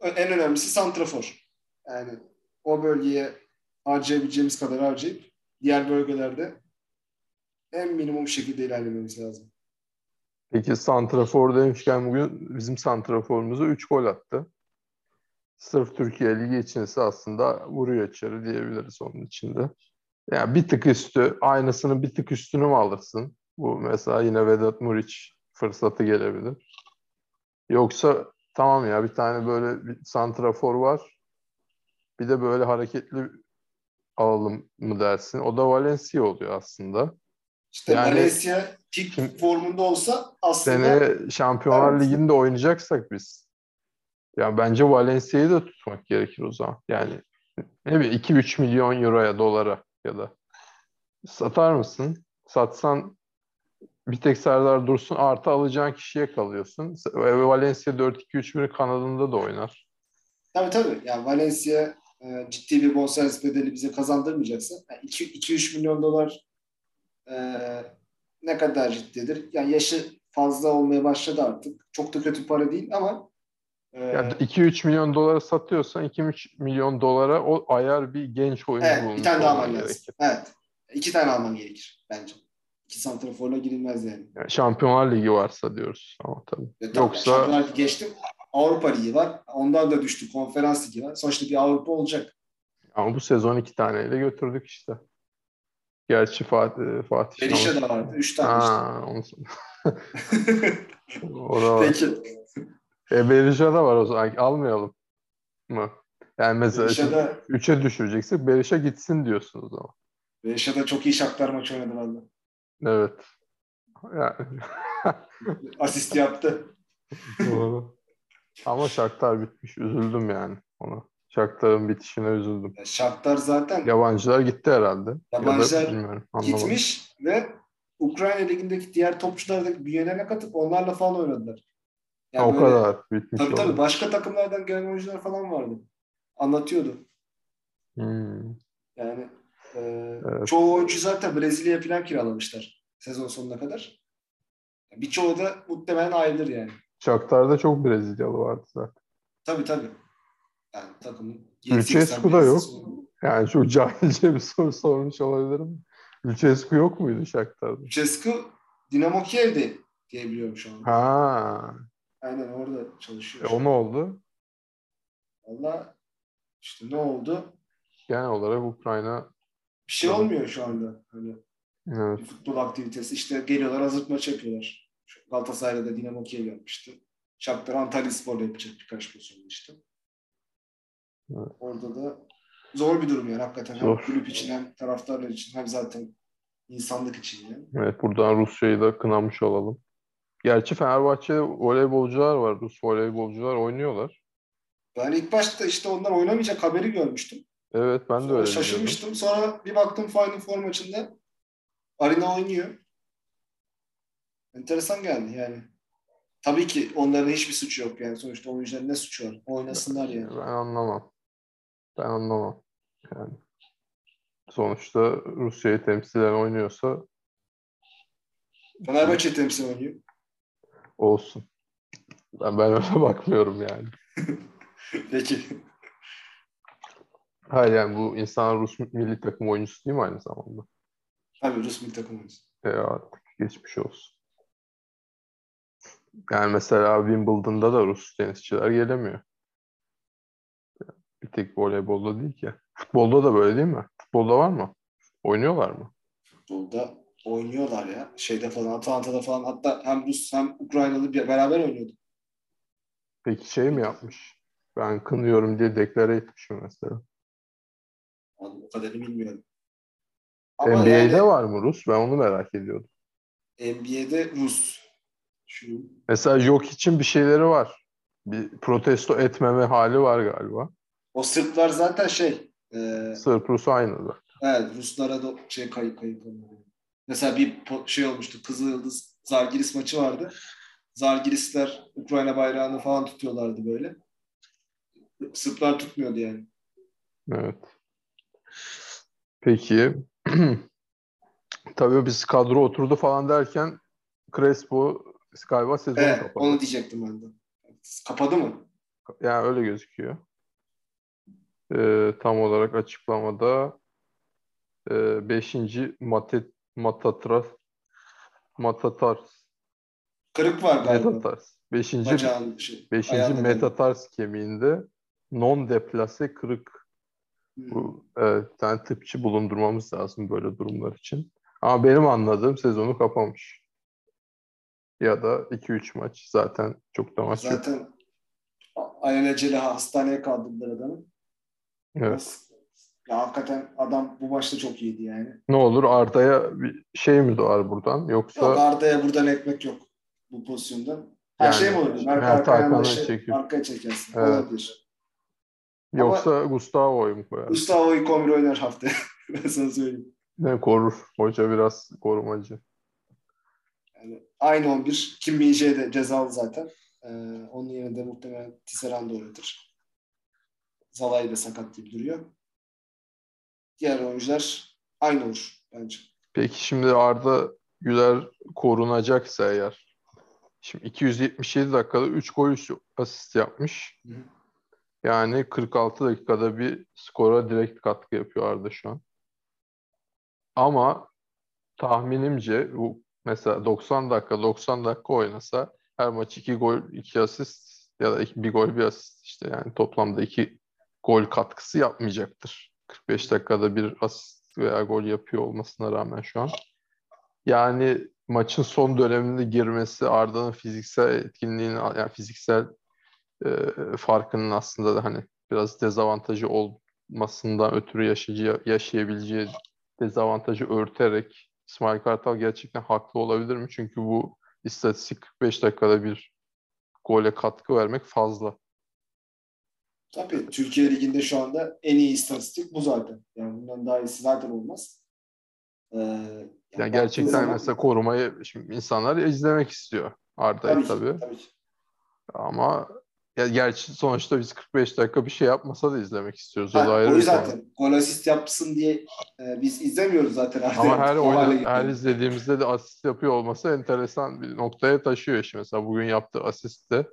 en önemlisi santrafor. Yani o bölgeye harcayabileceğimiz kadar harcayıp diğer bölgelerde en minimum şekilde ilerlememiz lazım. Peki santrafor demişken bugün bizim santraforumuza 3 gol attı. Sırf Türkiye Ligi içinse aslında vuruyor içeri diyebiliriz onun içinde. Yani bir tık üstü, aynısının bir tık üstünü mü alırsın? Bu mesela yine Vedat Muriç fırsatı gelebilir. Yoksa tamam ya bir tane böyle bir santrafor var. Bir de böyle hareketli alalım mı dersin? O da Valencia oluyor aslında. İşte Yani- Valencia peak Şimdi- formunda olsa aslında Seneye Şampiyonlar Evet. Ligi'nde oynayacaksak biz. Yani bence Valencia'yı da tutmak gerekir o zaman. Yani ne bileyim 2-3 milyon euroya, dolara ya da satar mısın? Satsan bir tek Serdar Dursun artı alacağın kişiye kalıyorsun. Valencia 4-2-3-1 kanadında da oynar. Tabii tabii. Yani Valencia e, ciddi bir bonservis bedeli bize kazandırmayacaksa 2-3 milyon dolar e, ne kadar ciddidir? Yani yaşı fazla olmaya başladı artık. Çok da kötü para değil ama e, Yani 2-3 milyon dolara satıyorsan 2-3 milyon dolara o ayar bir genç oyuncu evet, bir bulmuş tane daha alman lazım. gerekir. Evet. İki tane alman gerekir bence. İki santraforla girilmez yani. Yani Şampiyonlar Ligi varsa diyoruz ama tabii. E, tabii, Yoksa Şampiyonlar Ligi geçtim. Avrupa Ligi var. Ondan da düştü. Konferans Ligi var. Sonuçta bir Avrupa olacak. Ama bu sezon iki taneyle götürdük işte. Gerçi Fatih, Fatih Berisha Şahin- da vardı. Üç tane işte. Ha, onu... [LAUGHS] o da var. Peki. E, Berisha da var o zaman. Almayalım mı? Yani mesela Berisha'da, 3'e düşüreceksek Berisha gitsin diyorsunuz o zaman. Berisha'da çok iyi şaklar maçı oynadı valla. Evet. Yani, [LAUGHS] Asist yaptı. doğru. Ama Shakhtar bitmiş. Üzüldüm yani ona. Shakhtar'ın bitişine üzüldüm. Ya Shakhtar zaten Yabancılar gitti herhalde. Yabancılar ya da gitmiş ve Ukrayna Ligi'ndeki diğer topçular da büyüyenlerine katıp onlarla falan oynadılar. Ha, o böyle- kadar bitmiş. Tabii oldu. tabii. Başka takımlardan gelen oyuncular falan vardı. Anlatıyordu. Hmm. Yani e, Evet. çoğu oyuncu zaten Brezilya'ya falan kiralamışlar sezon sonuna kadar. Birçoğu da muhtemelen ayrılır yani. Shakhtar'da çok Brezilyalı vardı zaten. Tabii tabii. Yani takımın Lucescu da 7-80 yok. Yani çok cahilce bir soru sormuş olabilirim. Lucescu yok muydu Shakhtar'da? Lucescu Dinamo Kiev'de diye biliyorum şu an. Ha, Aynen orada e, çalışıyor. o ne oldu? Valla işte ne oldu? Genel olarak Ukrayna Bir şey olmuyor şu anda. Hani evet, futbol aktivitesi. İşte geliyorlar hazırlık maçı yapıyorlar. Galatasaray'da da Dinamo Kiev yapmıştı. Shakhtar Antalya Spor'da yapacak birkaç sonra işte. Evet. Orada da zor bir durum yani hakikaten. Hem Zor. kulüp için hem taraftarlar için hem zaten insanlık için yani. evet buradan Rusya'yı da kınamış olalım. Gerçi Fenerbahçe'de voleybolcular var. Rus voleybolcular oynuyorlar. Ben ilk başta işte onlar oynamayacak haberi görmüştüm. Evet ben de Sonra öyle şaşırmıştım. Sonra bir baktım Final Four maçında Arina oynuyor. Enteresan geldi yani. Tabii ki onların hiçbir suçu yok yani. Sonuçta oyuncuların ne suçu var? Oynasınlar yani. Ben anlamam. Ben anlamam. Yani sonuçta Rusya'yı temsilen oynuyorsa Fenerbahçe temsil oynuyor. olsun. Ben, ben öyle [LAUGHS] bakmıyorum yani. [LAUGHS] Peki. Hayır yani bu insan Rus milli takım oyuncusu değil mi aynı zamanda? Tabii Rus milli takım oyuncusu. E artık geçmiş olsun. Yani mesela Wimbledon'da da Rus tenisçiler gelemiyor. Bir tek voleybolda değil ki. Futbolda da böyle değil mi? Futbolda var mı? Oynuyorlar mı? Futbolda oynuyorlar ya. Şeyde falan Atalanta'da falan hatta hem Rus hem Ukraynalı bir- beraber oynuyordu. Peki şey mi yapmış? Ben kınıyorum diye deklare etmişim mesela. O kadarını bilmiyorum. NBA'de yani var mı Rus? Ben onu merak ediyordum. NBA'de Rus. Şu Mesela yok için bir şeyleri var. Bir protesto etmeme hali var galiba. O Sırplar zaten şey e, Sırp Rus aynı da. evet Ruslara da şey kayıp kayıp olmadı. Mesela bir şey olmuştu. Kızıl Yıldız Zalgiris maçı vardı. Zalgirisler Ukrayna bayrağını falan tutuyorlardı böyle. Sırplar tutmuyordu yani. Evet. Peki. [CLEARS THROAT] Tabii biz kadro oturdu falan derken Crespo galiba sezonu Evet, kapadı. onu diyecektim ben de. Kapadı mı? Yani öyle gözüküyor. Ee, tam olarak açıklamada 5. Matet Matatras Matatars Kırık var galiba. Metatars 5. Bacağın şey. 5. ayağında Metatars kemiğinde non deplase kırık galiba. Bu, evet, bir tane tıpçı bulundurmamız lazım böyle durumlar için. Ama benim anladığım sezonu kapamış. Ya da 2-3 maç. Zaten çok da maç yok. Zaten alelacele hastaneye kaldırdılar adamı. Evet. Ya hakikaten adam bu maçta çok iyiydi yani. Ne olur Arda'ya bir şey mi doğar buradan? Yoksa Yok Arda'ya buradan ekmek yok bu pozisyonda. Her Yani, şey mi olur? Mert Mert Hakan'ı Hakan'ı şey, arkaya çekersin. Evet. Olabilir. yoksa Gustavo'yu mu koyar? Gustavo Ikomir oynar haftaya. [LAUGHS] ben sana söyleyeyim. Ne korur? Hoca biraz korumacı. Yani aynı 11. Kim Min-jae de cezalı zaten. Ee, onun yerine de muhtemelen Tisserand oynatır. Zalay da sakat gibi duruyor. Diğer oyuncular aynı olur bence. Peki şimdi Arda Güler korunacaksa eğer şimdi 277 dakikada 3 gol 3 asist yapmış. Hı. Yani 46 dakikada bir skora direkt katkı yapıyor Arda şu an. Ama tahminimce bu mesela 90 dakika 90 dakika oynasa her maç 2 gol 2 asist ya da 1 gol 1 asist işte yani toplamda 2 gol katkısı yapmayacaktır. 45 dakikada bir asist veya gol yapıyor olmasına rağmen şu an. Yani maçın son döneminde girmesi Arda'nın fiziksel etkinliğini yani fiziksel e, farkının aslında da hani biraz dezavantajı olmasından ötürü yaşayacağı, yaşayabileceği dezavantajı örterek İsmail Kartal gerçekten haklı olabilir mi? Çünkü bu istatistik 45 dakikada bir gole katkı vermek fazla. Tabii Türkiye Ligi'nde şu anda en iyi istatistik bu zaten. Yani bundan daha iyisi zaten olmaz. Ee, yani Yani gerçekten zaman- mesela korumayı şimdi insanlar izlemek istiyor Arda'yı tabii, tabii. ki, tabii ki. Ama ya gerçi sonuçta biz 45 dakika bir şey yapmasa da izlemek istiyoruz. O da Ha, ayrı o bir konu. zaten gol asist yapsın diye e, biz izlemiyoruz zaten. artık. Ama her oyun, her izlediğimizde de asist yapıyor olması enteresan bir noktaya taşıyor. Şimdi mesela bugün yaptığı asist de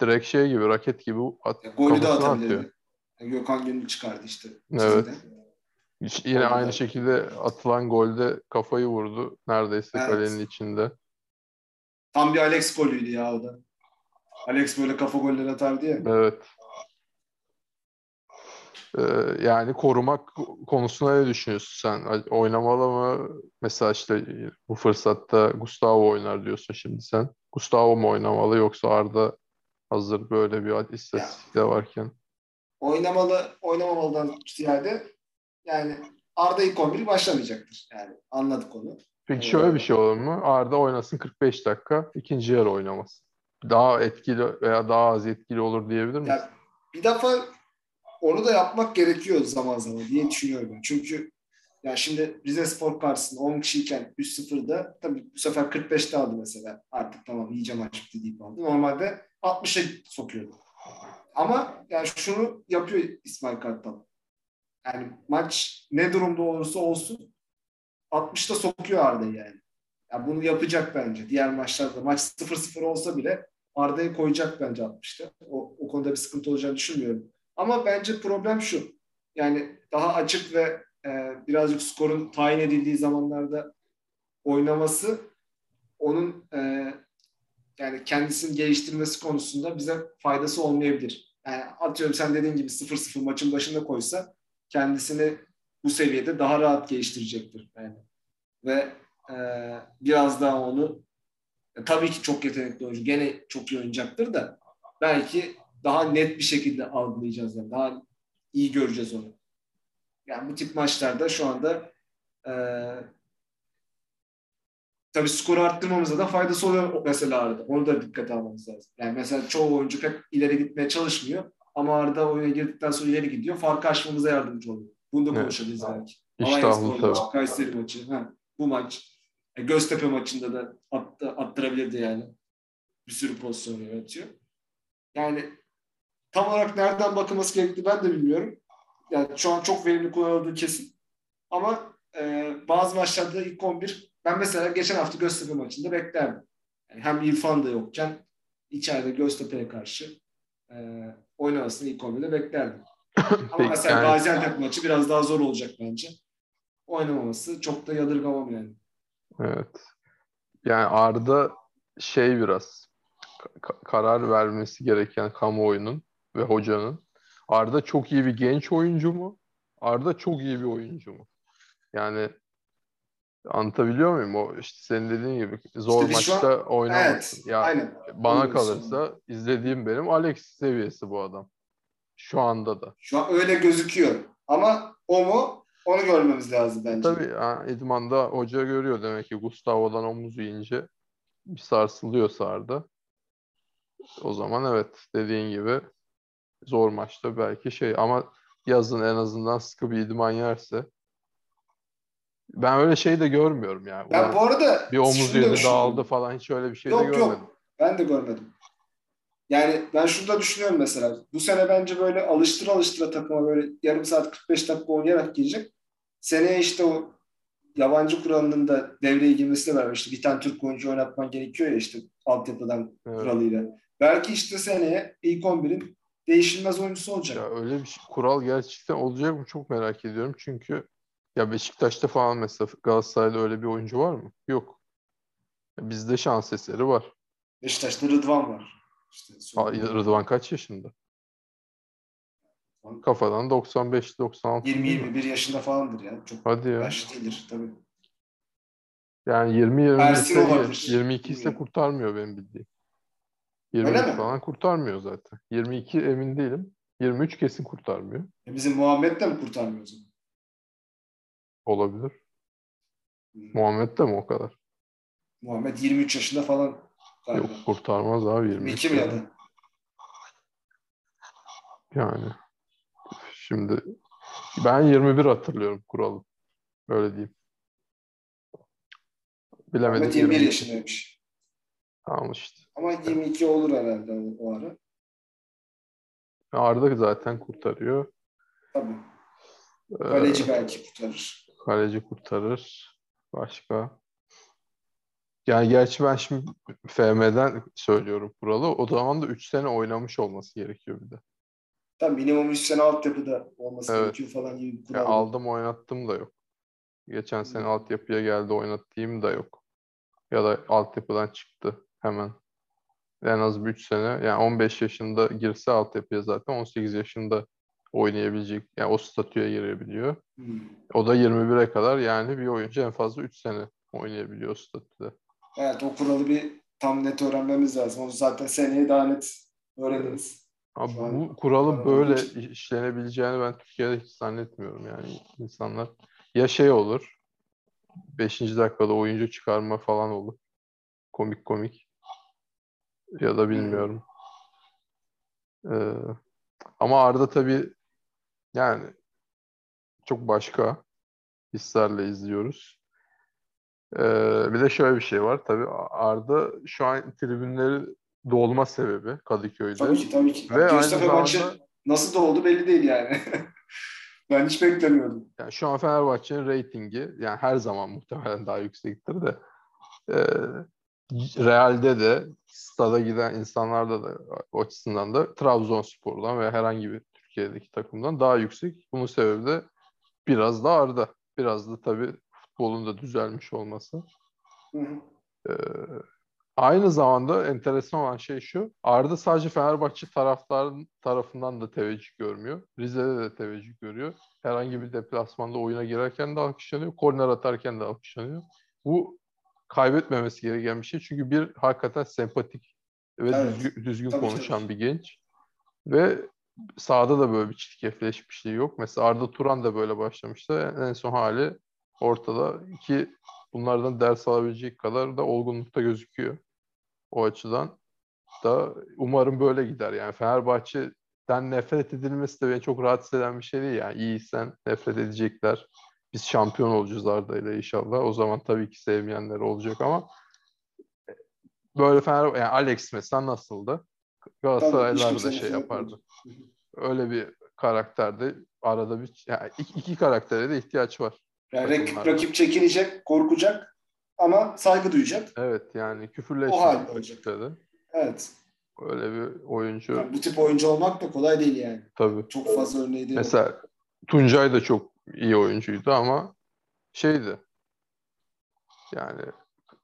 direkt şey gibi, raket gibi at, Ya, golü de. Yani Gökhan Gönül çıkardı işte. Evet. Hiç- Yine de- aynı şekilde atılan golde kafayı vurdu. Neredeyse Evet. kalenin içinde. Tam bir Alex golüydü ya o da. Alex böyle kafa golleri atardı ya. Evet. Ee, yani korumak konusunda ne düşünüyorsun sen? Oynamalı mı? Mesela işte bu fırsatta Gustavo oynar diyorsun şimdi sen. Gustavo mu oynamalı yoksa Arda hazır böyle bir istatistik de varken? Oynamalı, oynamamalıdan ziyade yani Arda ilk 11 başlamayacaktır. Yani anladık onu. Peki şöyle bir şey olur mu? Arda oynasın 45 dakika, ikinci yarı oynamasın. Daha etkili veya daha az etkili olur diyebilir miyiz? Ya bir defa onu da yapmak gerekiyor zaman zaman diye düşünüyorum ben. Çünkü ya şimdi Rize Spor karşısında 10 kişiyken 3-0'da tabii bu sefer 45'te aldı mesela. Artık tamam iyice maç bitti deyip aldı. Normalde 60'a sokuyordu. Ama yani şunu yapıyor İsmail Kartal. Yani maç ne durumda olursa olsun 60'ta sokuyor Arda'yı yani. Ya bunu yapacak bence. Diğer maçlarda maç 0-0 olsa bile Arda'yı koyacak bence 60'ta. O, o konuda bir sıkıntı olacağını düşünmüyorum. Ama bence problem şu. yani daha açık ve e, birazcık skorun tayin edildiği zamanlarda oynaması onun e, yani kendisini geliştirmesi konusunda bize faydası olmayabilir. Yani atıyorum sen dediğin gibi 0-0 maçın başında koysa kendisini bu seviyede daha rahat geliştirecektir. Yani. Ve e, biraz daha onu e, tabii ki çok yetenekli oyuncu. Gene çok iyi oynayacaktır da belki daha net bir şekilde algılayacağız. Yani. Daha iyi göreceğiz onu. Yani bu tip maçlarda şu anda e, tabii skoru arttırmamıza da faydası oluyor mesela arada. Onu da dikkate almamız lazım. Yani mesela çoğu oyuncu pek ileri gitmeye çalışmıyor. Ama arada oyuna girdikten sonra ileri gidiyor. Farkı aşmamıza yardımcı oluyor. Bunu da Evet. konuşabiliriz belki. İştahlı tabii. maçı, Kayseri maçı. Ha, bu maç. E, Göztepe maçında da attı, attırabilirdi yani. Bir sürü pozisyon yaratıyor. Yani tam olarak nereden bakılması gerektiğini ben de bilmiyorum. Yani şu an çok verimli kullanıldığı kesin. Ama e, bazı maçlarda ilk 11 ben mesela geçen hafta Göztepe maçında beklerdim. Yani hem İrfan da yokken içeride Göztepe'ye karşı e, oynamasını ilk 11'de beklerdim. [LAUGHS] Ama mesela Gaziantep maçı biraz daha zor olacak bence. Oynamaması çok da yadırgamam yani. Evet. Yani Arda şey biraz ka- karar vermesi gereken kamuoyunun ve hocanın. Arda çok iyi bir genç oyuncu mu? Arda çok iyi bir oyuncu mu? Yani anlatabiliyor muyum? O işte senin dediğin gibi zor İşte şu an- maçta oynamasın. Evet, Ya aynen. bana Onu kalırsa izlediğim benim Alex seviyesi bu adam. Şu anda da. Şu an öyle gözüküyor. Ama o mu? Onu görmemiz lazım bence. Tabii ha, idmanda hoca görüyor demek ki Gustavo'dan omuzu yiyince bir sarsılıyor sardı. O zaman evet dediğin gibi zor maçta belki şey ama yazın en azından sıkı bir idman yerse ben öyle şey de görmüyorum yani. Ben bu arada bir omuz yedi dağıldı falan hiç öyle bir şey de Yok görmedim. yok. Ben de görmedim. Yani ben şunu da düşünüyorum mesela. Bu sene bence böyle alıştıra alıştıra takıma böyle yarım saat 45 dakika oynayarak girecek. Seneye işte o yabancı kuralının da devreye girmesiyle beraber işte bir tane Türk oyuncu oynatman gerekiyor ya işte altyapıdan Evet. kuralıyla. Belki işte seneye ilk 11'in değişilmez oyuncusu olacak. Ya öyle bir şey, kural gerçekten olacak mı çok merak ediyorum. Çünkü ya Beşiktaş'ta falan mesela Galatasaray'da öyle bir oyuncu var mı? Yok. Bizde şans eseri var. Beşiktaş'ta Rıdvan var. İşte Aa, Rıdvan kaç yaşında? Kafadan 95-96. 20-21 yaşında falandır ya. Çok Hadi ya. yaşlı değildir tabii. Yani 20-20 Ersin ise olabilir. 22 ise kurtarmıyor benim bildiğim. Öyle 22 mi? falan kurtarmıyor zaten. 22 emin değilim. 23 kesin kurtarmıyor. E bizim Muhammed de mi kurtarmıyor o zaman? Olabilir. Hmm. Muhammed de mi o kadar? Muhammed 23 yaşında falan galiba. Yok kurtarmaz abi 23. 22 mi ya da? Yani şimdi ben 21 hatırlıyorum kuralı. Öyle diyeyim. Bilemedim. Muhammed 21 22. yaşındaymış. Tamam işte. Ama 22 olur herhalde o, ara. Arda zaten kurtarıyor. Tabii. Ee, Kaleci belki kurtarır. Kaleci kurtarır. Başka? Yani gerçi ben şimdi FM'den söylüyorum kuralı. O zaman da 3 sene oynamış olması gerekiyor bir de. Tabii minimum 3 sene altyapıda olması Evet. gerekiyor falan gibi bir kural. Yani aldım oynattım da yok. Geçen sene Hmm. altyapıya geldi oynattığım da yok. Ya da altyapıdan çıktı hemen. En az bir 3 sene. Yani 15 yaşında girse altyapıya zaten 18 yaşında oynayabilecek. Yani o statüye girebiliyor. Hmm. O da 21'e kadar yani bir oyuncu en fazla 3 sene oynayabiliyor statüde. Evet o kuralı bir tam net öğrenmemiz lazım. Onu zaten seneye daha net öğreniriz. Abi Şu bu kuralı karar böyle için. işlenebileceğini ben Türkiye'de hiç zannetmiyorum yani insanlar. Ya şey olur, 5. dakikada oyuncu çıkarma falan olur. Komik komik. Ya da bilmiyorum. Ee, ama Arda tabii yani çok başka hislerle izliyoruz. Ee, bir de şöyle bir şey var tabii Arda şu an tribünleri dolma sebebi Kadıköy'de. Tabii ki tabii ki. Ve Göztepe zamanda maçı nasıl da oldu belli değil yani. [LAUGHS] ben hiç beklemiyordum. Yani şu an Fenerbahçe'nin reytingi yani her zaman muhtemelen daha yüksektir de e, Real'de de stada giden insanlarda da o açısından da Trabzonspor'dan veya herhangi bir Türkiye'deki takımdan daha yüksek. Bunun sebebi de biraz da Arda. Biraz da tabii futbolun da düzelmiş olması. Hı hı. Ee, aynı zamanda enteresan olan şey şu. Arda sadece Fenerbahçe taraftarın tarafından da teveccüh görmüyor. Rize'de de teveccüh görüyor. Herhangi bir deplasmanda oyuna girerken de alkışlanıyor. Korner atarken de alkışlanıyor. Bu kaybetmemesi gereken bir şey. Çünkü bir hakikaten sempatik ve Evet. düzgün, düzgün Tabii, konuşan tabii. bir genç. Ve sahada da böyle bir çirkefleşmişliği yok. Mesela Arda Turan da böyle başlamıştı. En son hali ortada. ki bunlardan ders alabilecek kadar da olgunlukta gözüküyor. O açıdan da umarım böyle gider. Yani Fenerbahçe'den nefret edilmesi de beni çok rahatsız eden bir şey değil. Yani iyiysen nefret edecekler. Biz şampiyon olacağız Arda ile inşallah. O zaman tabii ki sevmeyenler olacak ama böyle Fener yani Alex mesela nasıldı? Galatasaraylılar da şey yapardı. Öyle bir karakterde arada bir yani iki, iki karaktere de ihtiyaç var. Yani rakip, rakip çekinecek, korkacak ama saygı duyacak. Evet yani O halde olacak. de. Evet. Öyle bir oyuncu Yani bu tip oyuncu olmak da kolay değil yani. tabii. Çok fazla örneği değil. Mesela Tuncay da çok iyi oyuncuydu ama şeydi yani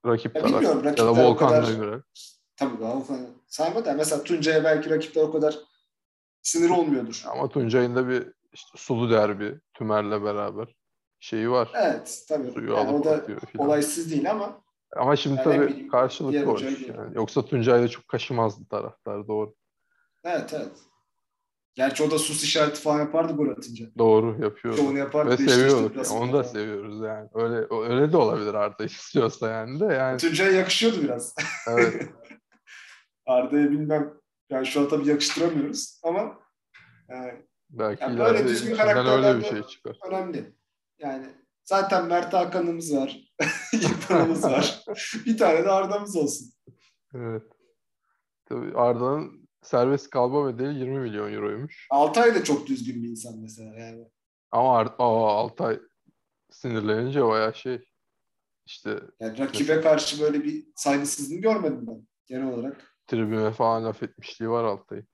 rakip Ya taraf ya da Volkan'la göre. Tabii Galatasaray sayma da mesela Tuncay'a belki rakipler o kadar sinir olmuyordur. Ama Tuncay'ın da bir işte sulu derbi Tümer'le beraber şeyi var. Evet tabii. Suyu Yani alıp o da olaysız değil ama Ama şimdi Yani tabii bileyim, karşılıklı göre. yani. Yoksa Tuncay da çok kaşımazdı taraftar doğru. evet evet. Gerçi o da sus işareti falan yapardı gol atınca. Doğru yapıyor. Şovunu yapardı. Ve seviyorduk. deplasmanında Onu da falan. seviyoruz yani. Öyle öyle de olabilir Arda [LAUGHS] istiyorsa yani de yani Tuncay'a yakışıyordu biraz. evet. [LAUGHS] Arda'ya bilmem. Yani şu an tabii yakıştıramıyoruz ama e, Belki Ya böyle düzgün içinden öyle bir şey çıkar. önemli. Yani zaten Mert Hakan'ımız var. [LAUGHS] İrfan'ımız var. [LAUGHS] Bir tane de Arda'mız olsun. Evet. Tabii Arda'nın serbest kalma bedeli 20 milyon euroymuş. Altay da çok düzgün bir insan mesela yani. Ama Ar Aa, Altay sinirlenince bayağı şey işte Yani rakibe karşı böyle bir saygısızlığını görmedim ben genel olarak. Tribüne falan laf etmişliği var Altay'ın.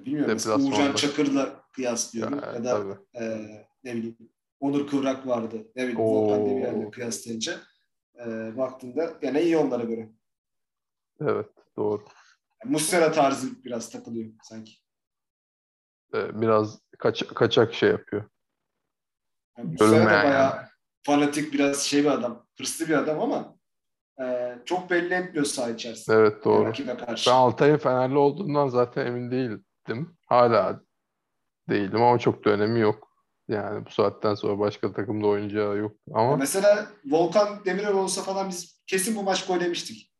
Bilmiyorum. Uğurcan Çakır'la kıyaslıyorum Ya, ya, da tabii. e, ne bileyim Onur Kıvrak vardı. Ne bileyim Oo. Volkan Demirel'le kıyaslayınca e, baktığında gene iyi onlara göre. Evet doğru. Yani Muslera tarzı biraz takılıyor sanki. Ee, biraz kaç kaçak şey yapıyor. Yani Muslera da bayağı yani. fanatik biraz şey bir adam. Hırslı bir adam ama e, çok belli etmiyor saha içerisinde. Evet doğru. Rakibe karşı. Ben Altay'ın Fenerli olduğundan zaten emin değildim. Hala değilim ama çok da önemi yok. Yani bu saatten sonra başka takımda oynayacağı yok. Ya Ama Mesela Volkan Demirel olsa falan biz kesin bu maç gol yemiştik.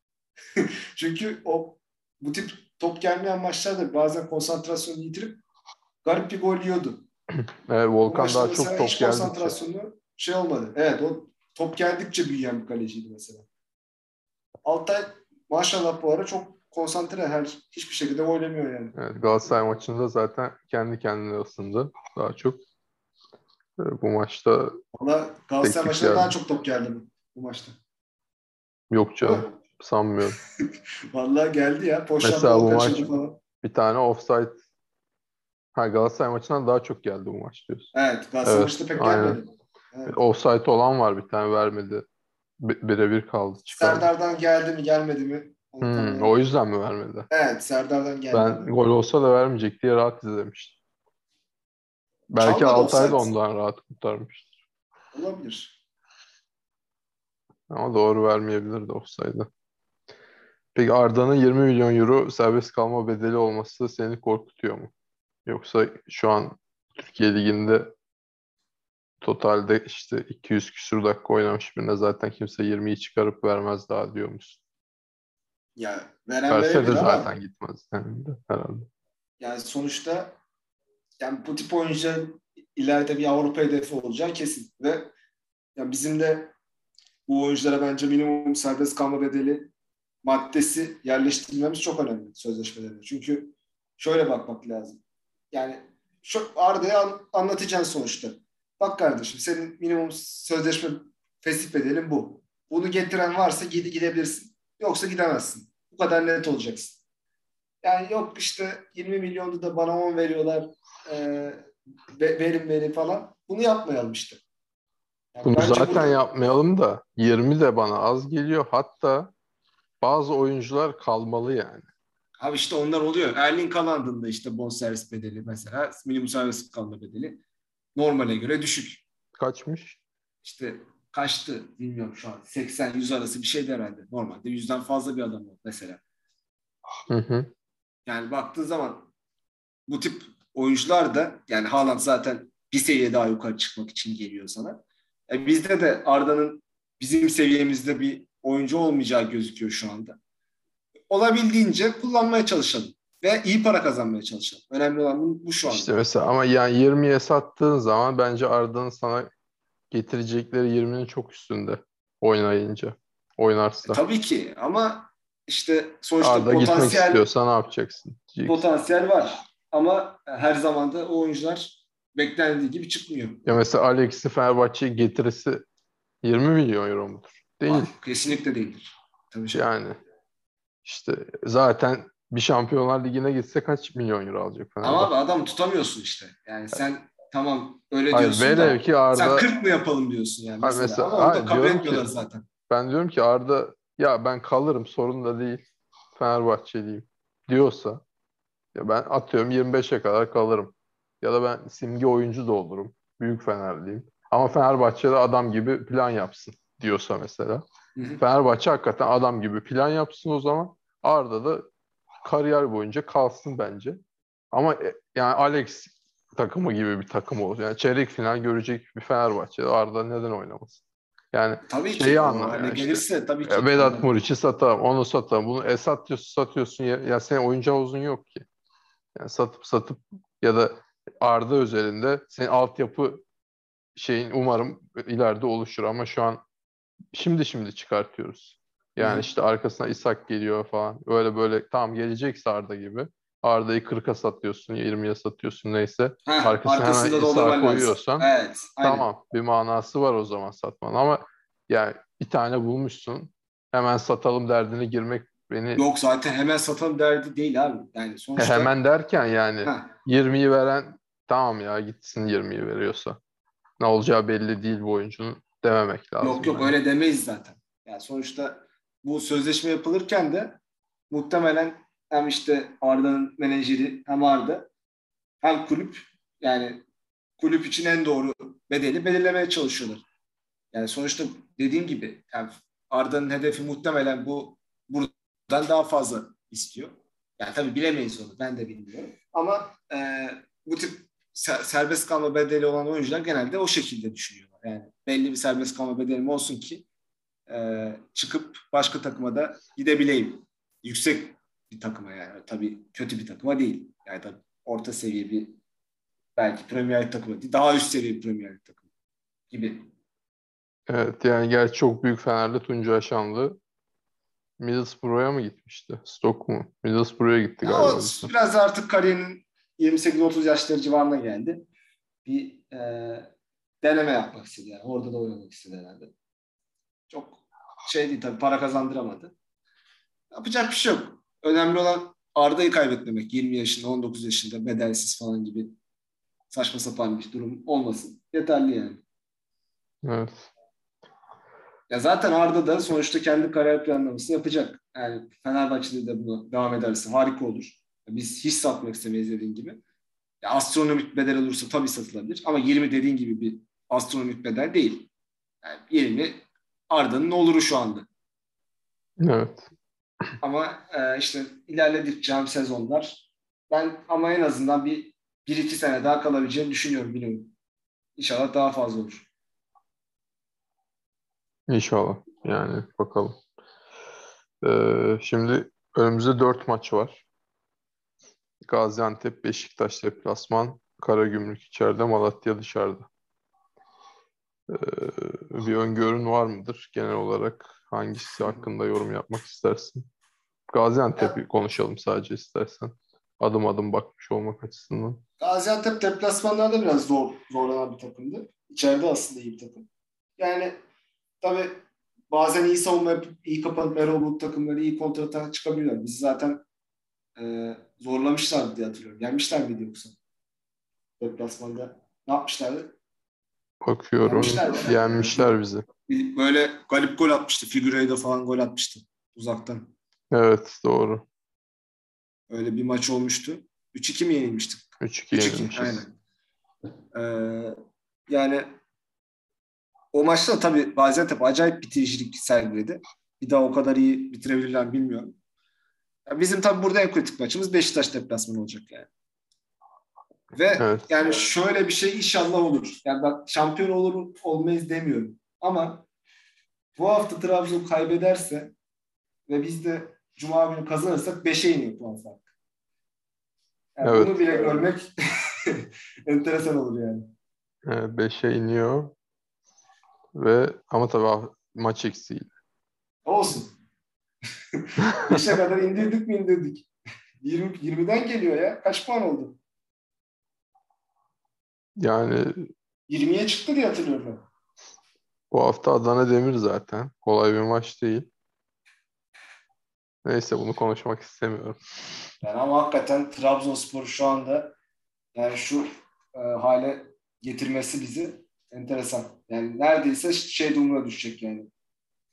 [LAUGHS] Çünkü o bu tip top gelmeyen maçlarda bazen konsantrasyonu yitirip garip bir gol yiyordu. [CLEARS THROAT] evet, Volkan daha çok top geldikçe. konsantrasyonu şey olmadı. Evet o top geldikçe büyüyen bir kaleciydi mesela. Altay maşallah bu ara çok konsantre her hiçbir şekilde oynamıyor yani. Evet, Galatasaray maçında zaten kendi kendine ısındı daha çok. Ee, Bu maçta Valla Galatasaray maçında yani. daha çok top geldi bu, bu maçta. yok canım sanmıyorum. [LAUGHS] Vallahi geldi ya. Mesela Poşan bu gol maç- falan. Bir tane offside ha, Galatasaray maçından daha çok geldi bu maç diyorsun. Evet Galatasaray Evet, maçında pek aynen. gelmedi. Evet. Offside olan var bir tane vermedi. Bi- Birebir kaldı. Çıkardı. Serdar'dan geldi mi gelmedi mi? Hmm, o yüzden mi vermedi? Evet Serdar'dan geldi. Ben gol olsa da vermeyecek diye rahat izlemiştim. Belki Çalmadı, Altay da ondan rahat kurtarmıştır. Olabilir. Ama doğru vermeyebilirdi offside'ı. Peki Arda'nın 20 milyon euro serbest kalma bedeli olması seni korkutuyor mu? Yoksa şu an Türkiye Ligi'nde totalde işte 200 küsur dakika oynamış birine zaten kimse 20'yi çıkarıp vermez daha diyor musun? Ya veren Verse de verebilir ama zaten gitmez yani de herhalde. yani sonuçta yani bu tip oyuncuların ileride bir Avrupa hedefi olacağı kesin. Ve yani bizim de bu oyunculara bence minimum serbest kalma bedeli maddesi yerleştirmemiz çok önemli sözleşmelerinde. Çünkü şöyle bakmak lazım. Yani şu Arda'ya an- anlatacaksın sonuçta. Bak kardeşim senin minimum sözleşme fesih bedelin bu. Bunu getiren varsa gide gidebilirsin. Yoksa gidemezsin. Bu kadar net olacaksın. Yani yok işte 20 milyonda da bana 10 veriyorlar. E, verim veri falan. Bunu yapmayalım işte. Yani Bunu zaten burada... yapmayalım da 20 de bana az geliyor. Hatta bazı oyuncular kalmalı yani. Abi işte onlar oluyor. Erling Haaland'ın da işte bonservis bedeli mesela minimum servis kalma bedeli normale göre düşük. Kaçmış? İşte kaçtı bilmiyorum şu an. 80-100 arası bir şeydi herhalde. Normalde yüzden fazla bir adam o mesela. Hı hı. Yani baktığın zaman bu tip oyuncular da yani Haaland zaten bir seviye daha yukarı çıkmak için geliyor sana. E bizde de Arda'nın bizim seviyemizde bir oyuncu olmayacağı gözüküyor şu anda. Olabildiğince kullanmaya çalışalım ve iyi para kazanmaya çalışalım. Önemli olan bu şu anda. İşte mesela ama yani 20'ye sattığın zaman bence Arda'nın sana getirecekleri 20'nin çok üstünde oynayınca. Oynarsa. E, tabii ki ama işte sonuçta Arda potansiyel gitmek istiyorsa ne yapacaksın? Diyeceksin. Potansiyel var ama her zaman da o oyuncular beklendiği gibi çıkmıyor. Ya mesela Alex'i Fenerbahçe'ye getirisi 20 milyon euro mudur? Değil. Var, kesinlikle değildir. Tabii. Yani işte zaten bir Şampiyonlar Ligi'ne gitse kaç milyon euro alacak Fenerbahçe? Ama abi adam tutamıyorsun işte. Yani sen tamam öyle hayır, diyorsun da ki Arda, sen 40 mı yapalım diyorsun yani mesela. mesela Ama onu da kabul etmiyorlar ki, zaten. Ben diyorum ki Arda ya ben kalırım sorun da değil. Fenerbahçeliyim diyorsa ya ben atıyorum 25'e kadar kalırım. Ya da ben simge oyuncu da olurum. Büyük Fenerliyim. Ama Fenerbahçe'de adam gibi plan yapsın diyorsa mesela. Hı hı. Fenerbahçe hakikaten adam gibi plan yapsın o zaman. Arda da kariyer boyunca kalsın bence. Ama e, yani Alex takımı gibi bir takım olur. Yani çeyrek final görecek bir Fenerbahçe'de Arda neden oynamasın? Yani tabii şeyi ki, anla yani gelirse işte, tabii ki. Vedat Muriç'i satalım, onu satalım. Bunu e, satıyorsun, satıyorsun ya, ya senin oyuncu havuzun yok ki. Yani satıp satıp ya da Arda özelinde senin altyapı şeyin umarım ileride oluşur ama şu an şimdi şimdi çıkartıyoruz. Yani Hı. işte arkasına İshak geliyor falan. Öyle böyle tam gelecekse Arda gibi. Arda'yı 40'a satıyorsun, 20'ye satıyorsun neyse. Heh, arkasına hemen İshak koyuyorsan evet, tamam bir manası var o zaman satman ama yani bir tane bulmuşsun hemen satalım derdine girmek beni... Yok zaten hemen satalım derdi değil abi. Yani sonuçta... Hemen derken yani Heh. 20'yi veren tamam ya gitsin 20'yi veriyorsa. Ne olacağı belli değil bu oyuncunun dememek lazım. Yok yok yani. öyle demeyiz zaten. Yani sonuçta bu sözleşme yapılırken de muhtemelen hem işte Arda'nın menajeri hem Arda hem kulüp yani kulüp için en doğru bedeli belirlemeye çalışıyorlar. Yani sonuçta dediğim gibi yani Arda'nın hedefi muhtemelen bu buradan daha fazla istiyor. Yani tabii bilemeyiz onu. Ben de bilmiyorum. Ama e, bu tip serbest kalma bedeli olan oyuncular genelde o şekilde düşünüyorlar. Yani belli bir serbest kalma bedelim olsun ki e, çıkıp başka takıma da gidebileyim. Yüksek bir takıma yani. Tabii kötü bir takıma değil. Yani tabii orta seviye bir belki Premier takımı değil. Daha üst seviye bir Premier takımı gibi. Evet yani gerçi çok büyük Fenerli Tunca Aşanlı Middlesbrough'a mı gitmişti? Stock mu? Middlesbrough'a gitti galiba. Ya, biraz artık kariyerinin 28-30 yaşları civarına geldi. Bir e, deneme yapmak istedi yani. Orada da oynamak istedi herhalde. Çok şey değil tabii para kazandıramadı. Yapacak bir şey yok. Önemli olan Arda'yı kaybetmemek. 20 yaşında, 19 yaşında bedelsiz falan gibi saçma sapan bir durum olmasın. Yeterli yani. Evet. Ya zaten Arda da sonuçta kendi kariyer planlamasını yapacak. Yani Fenerbahçe'de de bunu devam ederse harika olur. Biz hiç satmak istemeyiz dediğin gibi. Ya astronomik bedel olursa tabii satılabilir. Ama 20 dediğin gibi bir astronomik bedel değil. Yani 20 Arda'nın oluru şu anda. Evet. Ama e, işte ilerledikçe sezonlar ben ama en azından bir, bir iki sene daha kalabileceğini düşünüyorum bilmiyorum. İnşallah daha fazla olur. İnşallah. Yani bakalım. Ee, şimdi önümüzde dört maç var. Gaziantep, Beşiktaş deplasman, Karagümrük içeride, Malatya dışarıda. Ee, bir öngörün var mıdır genel olarak? Hangisi hakkında yorum yapmak istersin? Gaziantep'i konuşalım sadece istersen. Adım adım bakmış olmak açısından. Gaziantep deplasmanlarda biraz zor zorlanan bir takımdı. İçeride aslında iyi bir takım. Yani tabii bazen iyi savunma iyi kapanıp Erol Bulut takımları iyi kontrata çıkabiliyor. Biz zaten e, zorlamışlardı diye hatırlıyorum. Yenmişler miydi yoksa? Deplasmanda. Ne yapmışlardı? Bakıyorum. Yenmişler. Yenmişler bizi. Böyle galip gol atmıştı. Figueiredo falan gol atmıştı uzaktan. Evet doğru. Öyle bir maç olmuştu. 3-2 mi yenilmiştik? 3-2 3-2 yenilmişiz. aynen. Ee, yani o maçta tabii Gaziantep acayip bitiricilik sergiledi. Bir daha o kadar iyi bitirebilirler mi bilmiyorum. Ya bizim tabii burada en kritik maçımız Beşiktaş deplasmanı olacak yani. Ve Evet. yani şöyle bir şey inşallah olur. Yani ben şampiyon olur olmayız demiyorum. Ama bu hafta Trabzon kaybederse ve biz de Cuma günü kazanırsak 5'e iniyor puan farkı. Yani Evet. Bunu bile görmek [LAUGHS] enteresan olur yani. 5'e iniyor. Ve ama tabii maç eksiği. Olsun. [LAUGHS] 5'e kadar indirdik mi indirdik. [LAUGHS] 20, 20'den geliyor ya. Kaç puan oldu? Yani 20'ye çıktı diye hatırlıyorum ben. bu hafta Adana Demir zaten. Kolay bir maç değil. Neyse bunu konuşmak istemiyorum. Yani ama hakikaten Trabzonspor şu anda yani şu e, hale getirmesi bizi enteresan. Yani neredeyse şey durumuna düşecek yani.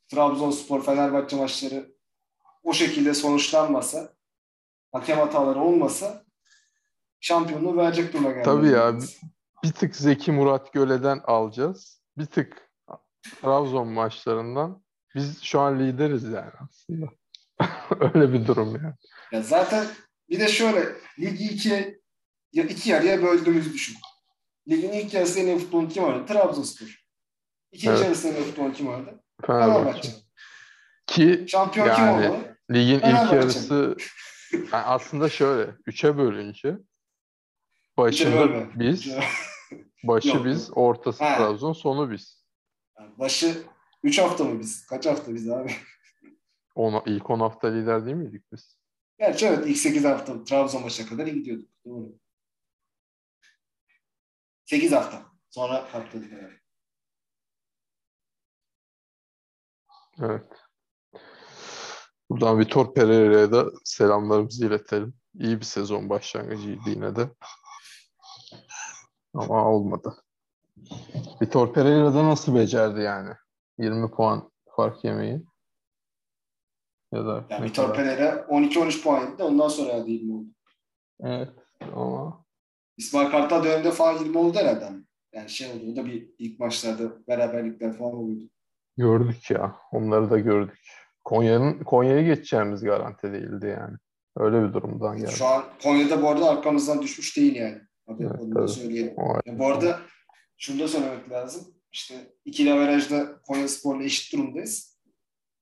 Trabzonspor Fenerbahçe maçları o şekilde sonuçlanmasa hakem hataları olmasa şampiyonluğu verecek duruma geldi. Tabii ya. Bir tık Zeki Murat Göle'den alacağız. Bir tık Trabzon maçlarından. Biz şu an lideriz yani aslında. [LAUGHS] Öyle bir durum yani. Ya zaten bir de şöyle ligi ikiye ya iki yarıya böldüğümüzü düşün. Ligin ilk yarısı en iyi futbolunu kim oynadı? Trabzonspor. İkinci Evet. yarısı en iyi futbolunu kim oynadı? Fenerbahçe. Ki Şampiyon kim Yani- olmalı? ligin ilk yarısı [LAUGHS] yani aslında şöyle. Üçe bölünce başında biz, [LAUGHS] başı Yok, biz, ortası Ha. Trabzon, sonu biz. Başı 3 hafta mı biz? Kaç hafta biz abi? [LAUGHS] Ona, ilk 10 hafta lider değil miydik biz? Gerçi evet ilk 8 hafta Trabzon maçına kadar iyi gidiyorduk. Doğru. 8 hafta. Sonra patladık herhalde. Evet. Buradan Vitor Pereira'ya da selamlarımızı iletelim. İyi bir sezon başlangıcıydı yine de. Ama olmadı. Vitor Pereira da nasıl becerdi yani? 20 puan fark yemeyi. Ya da Yani Vitor? Pereira 12-13 puan yedi de ondan sonra herhalde 20 oldu. Evet ama İsmail Kartal döneminde falan 20 oldu herhalde. Yani şey oldu. O da bir ilk maçlarda beraberlikler falan oluyordu. gördük ya. Onları da gördük. Konya'nın Konya'ya geçeceğimiz garanti değildi yani. Öyle bir durumdan geldi. Şu an Konya'da bu arada arkamızdan düşmüş değil yani. Abi, Evet, onu tabii. söyleyelim. O- Ya bu arada şunu da söylemek lazım. İşte ikili averajda Konya Spor'la eşit durumdayız.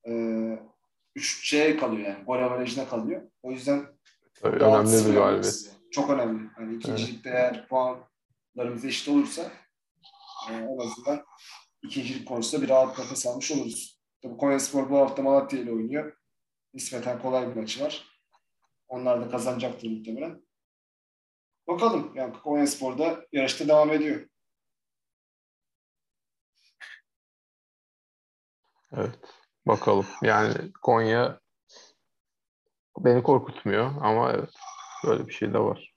Ee, üç şeye kalıyor yani. Gol averajına kalıyor. O yüzden Tabii önemli bir galibiyet. Çok önemli. Hani ikincilikte eğer puanlarımız eşit olursa e, en azından ikincilik konusunda bir rahat nefes almış oluruz. Tabii Konya Spor bu hafta Malatya ile oynuyor. Nispeten kolay bir maçı var. Onlar da kazanacaktır muhtemelen. Bakalım. Yani Konya Spor'da yarışta devam ediyor. Evet. Bakalım. Yani Konya beni korkutmuyor ama evet böyle bir şey de var.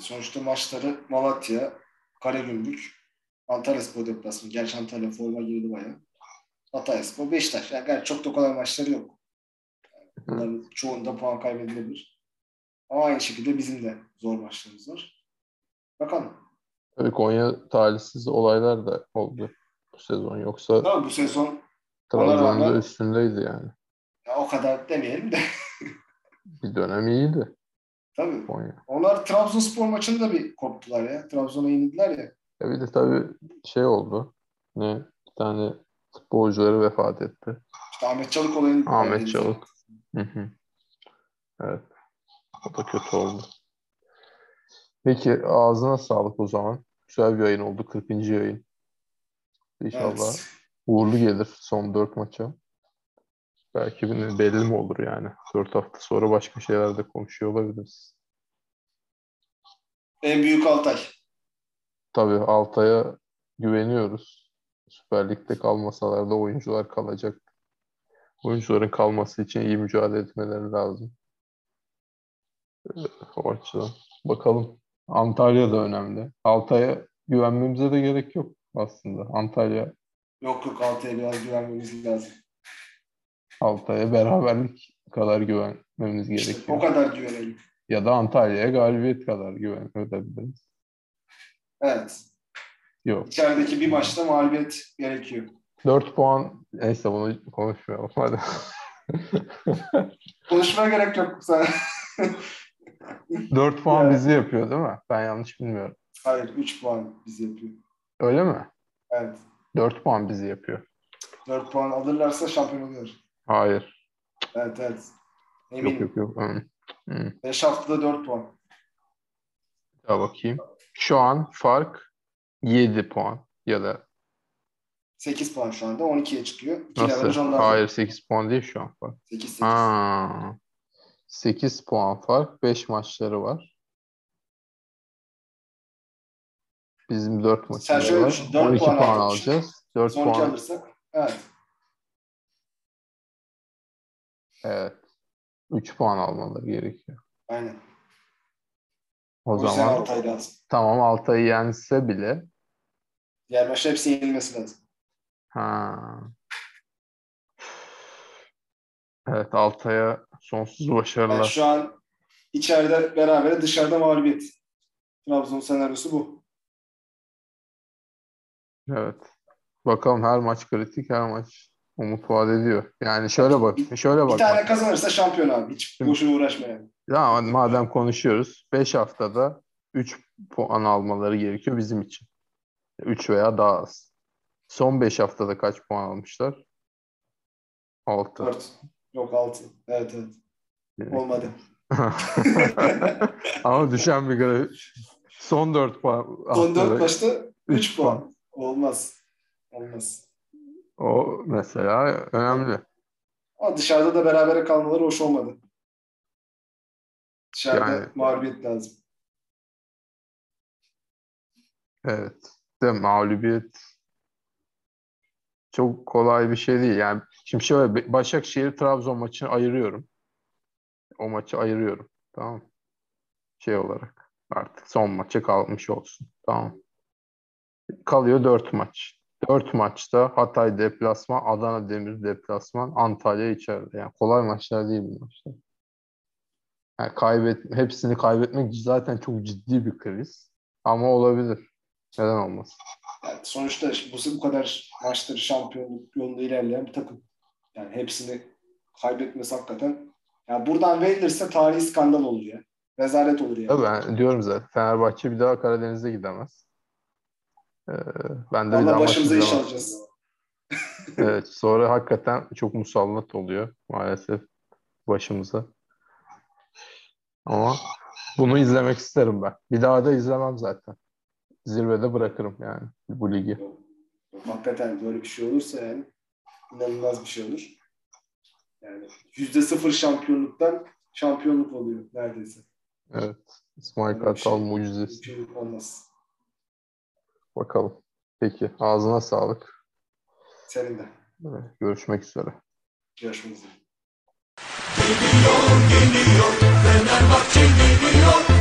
Sonuçta maçları Malatya, Karagümrük, Antalya Spor deplasmanı. Gerçi Antalya forma girdi bayağı. Hatay Spor, Beşiktaş. Yani gerçi çok da kolay maçları yok. Yani bunların çoğunda puan kaybedilebilir. Ama aynı şekilde bizim de zor maçlarımız var. Bakalım. Tabii Konya talihsiz olaylar da oldu bu sezon. Yoksa Tabii bu sezon Trabzon'da rağmen- üstündeydi yani. ya o kadar demeyelim de. [LAUGHS] Bir dönem iyiydi Tabii. Konya. Onlar Trabzonspor maçında bir koptular ya. Trabzon'a yenildiler ya. Ya bir de tabii şey oldu. Ne? Bir tane futbolcuları vefat etti. İşte Ahmet Çalık olayını Ahmet Çalık. Hı hı. Evet. O da kötü oldu. Peki ağzına sağlık o zaman. Güzel bir yayın oldu. 40. yayın. İnşallah Evet. uğurlu gelir son 4 maça. Belki bir- belli mi olur yani. 4 hafta sonra başka şeyler de konuşuyor olabiliriz. En büyük Altay. Tabii Altay'a güveniyoruz. Süper Lig'de kalmasalar da oyuncular kalacak. Oyuncuların kalması için iyi mücadele etmeleri lazım. O açıdan. Bakalım. Antalya da önemli. Altay'a güvenmemize de gerek yok aslında. Antalya Yok yok Altay'a biraz güvenmemiz lazım. Altay'a beraberlik kadar güvenmemiz İşte gerekiyor. o kadar güvenelim. Ya da Antalya'ya galibiyet kadar güvenebiliriz. Evet. Yok. İçerideki bir maçta mağlubiyet gerekiyor. 4 puan neyse bunu konuşmayalım hadi. Konuşmaya gerek yok. Sen... [LAUGHS] 4 puan Evet. bizi yapıyor değil mi? Ben yanlış bilmiyorum. Hayır 3 puan bizi yapıyor. Öyle mi? Evet. 4 puan bizi yapıyor. 4 puan alırlarsa şampiyon oluyor. Hayır. Evet evet. Yok Eminim. yok yok. Hmm. Hmm. 5 haftada 4 puan. Daha bakayım. Şu an fark 7 puan ya da 8 puan şu anda. 12'ye çıkıyor. 2 averaj nasıl? Hayır 8 puan değil şu an fark. 8 8. Ha. 8 puan fark. 5 maçları var. Bizim 4 Sen maçımız şöyle var. düşün, dört 12 puan puan, alacağız. 4 Son 2 puan. alırsak. Evet. Evet. 3 puan almaları gerekiyor. Aynen. O, O zaman Altay lazım. tamam Altay'ı yense bile Diğer maçta hepsi yenilmesi lazım. ha. Evet Altay'a sonsuz başarılar. Yani şu an içeride beraber dışarıda mağlubiyet. Trabzon senaryosu bu. Evet. Bakalım her maç kritik, her maç umut vaat ediyor. Yani şöyle bak, şöyle Bir bak. tane kazanırsa şampiyon abi. Hiç boşuna uğraşma yani. Ya madem konuşuyoruz, 5 haftada 3 puan almaları gerekiyor bizim için. 3 veya daha az. Son 5 haftada kaç puan almışlar? 6. 4. Yok 6. Evet evet. Olmadı. [LAUGHS] Ama düşen bir grafik. Son 4 puan. Son 4 haftada maçta 3 üç puan. Olmaz. Olmaz. O mesela önemli. Ama dışarıda da berabere kalmaları hoş olmadı. Dışarıda Yani- mağlubiyet lazım. Evet. De mağlubiyet çok kolay bir şey değil. Yani şimdi şöyle Başakşehir Trabzon maçını ayırıyorum. O maçı ayırıyorum. Tamam. Şey olarak artık son maça kalmış olsun. Tamam. Kalıyor 4 maç. 4 maçta Hatay deplasman, Adana Demir deplasman, Antalya içeride. Yani kolay maçlar değil bu maçlar. Yani kaybet, hepsini kaybetmek zaten çok ciddi bir kriz. Ama olabilir. Neden olmaz? Yani sonuçta bu, bu kadar maçları şampiyonluk yolunda ilerleyen bir takım. Yani hepsini kaybetmesi hakikaten. Yani buradan verilirse tarihi skandal olur ya. Rezalet olur ya. Tabii ben diyorum zaten Fenerbahçe bir daha Karadeniz'e gidemez. Ee, ben de bir Valla daha başımıza iş alacağız. [LAUGHS] Evet, sonra hakikaten çok musallat oluyor maalesef başımıza. Ama bunu izlemek isterim ben. Bir daha da izlemem zaten. Zirvede bırakırım yani bu ligi. Hakikaten böyle bir şey olursa yani inanılmaz bir şey olur. Yani yüzde sıfır şampiyonluktan şampiyonluk oluyor neredeyse. Evet. İsmail bir Kartal şey. mucizesi. Olmaz. Bakalım. Peki. Ağzına sağlık. Senin de. Evet, Görüşmek üzere. Görüşmek üzere. Geliyor geliyor Fenerbahçe geliyor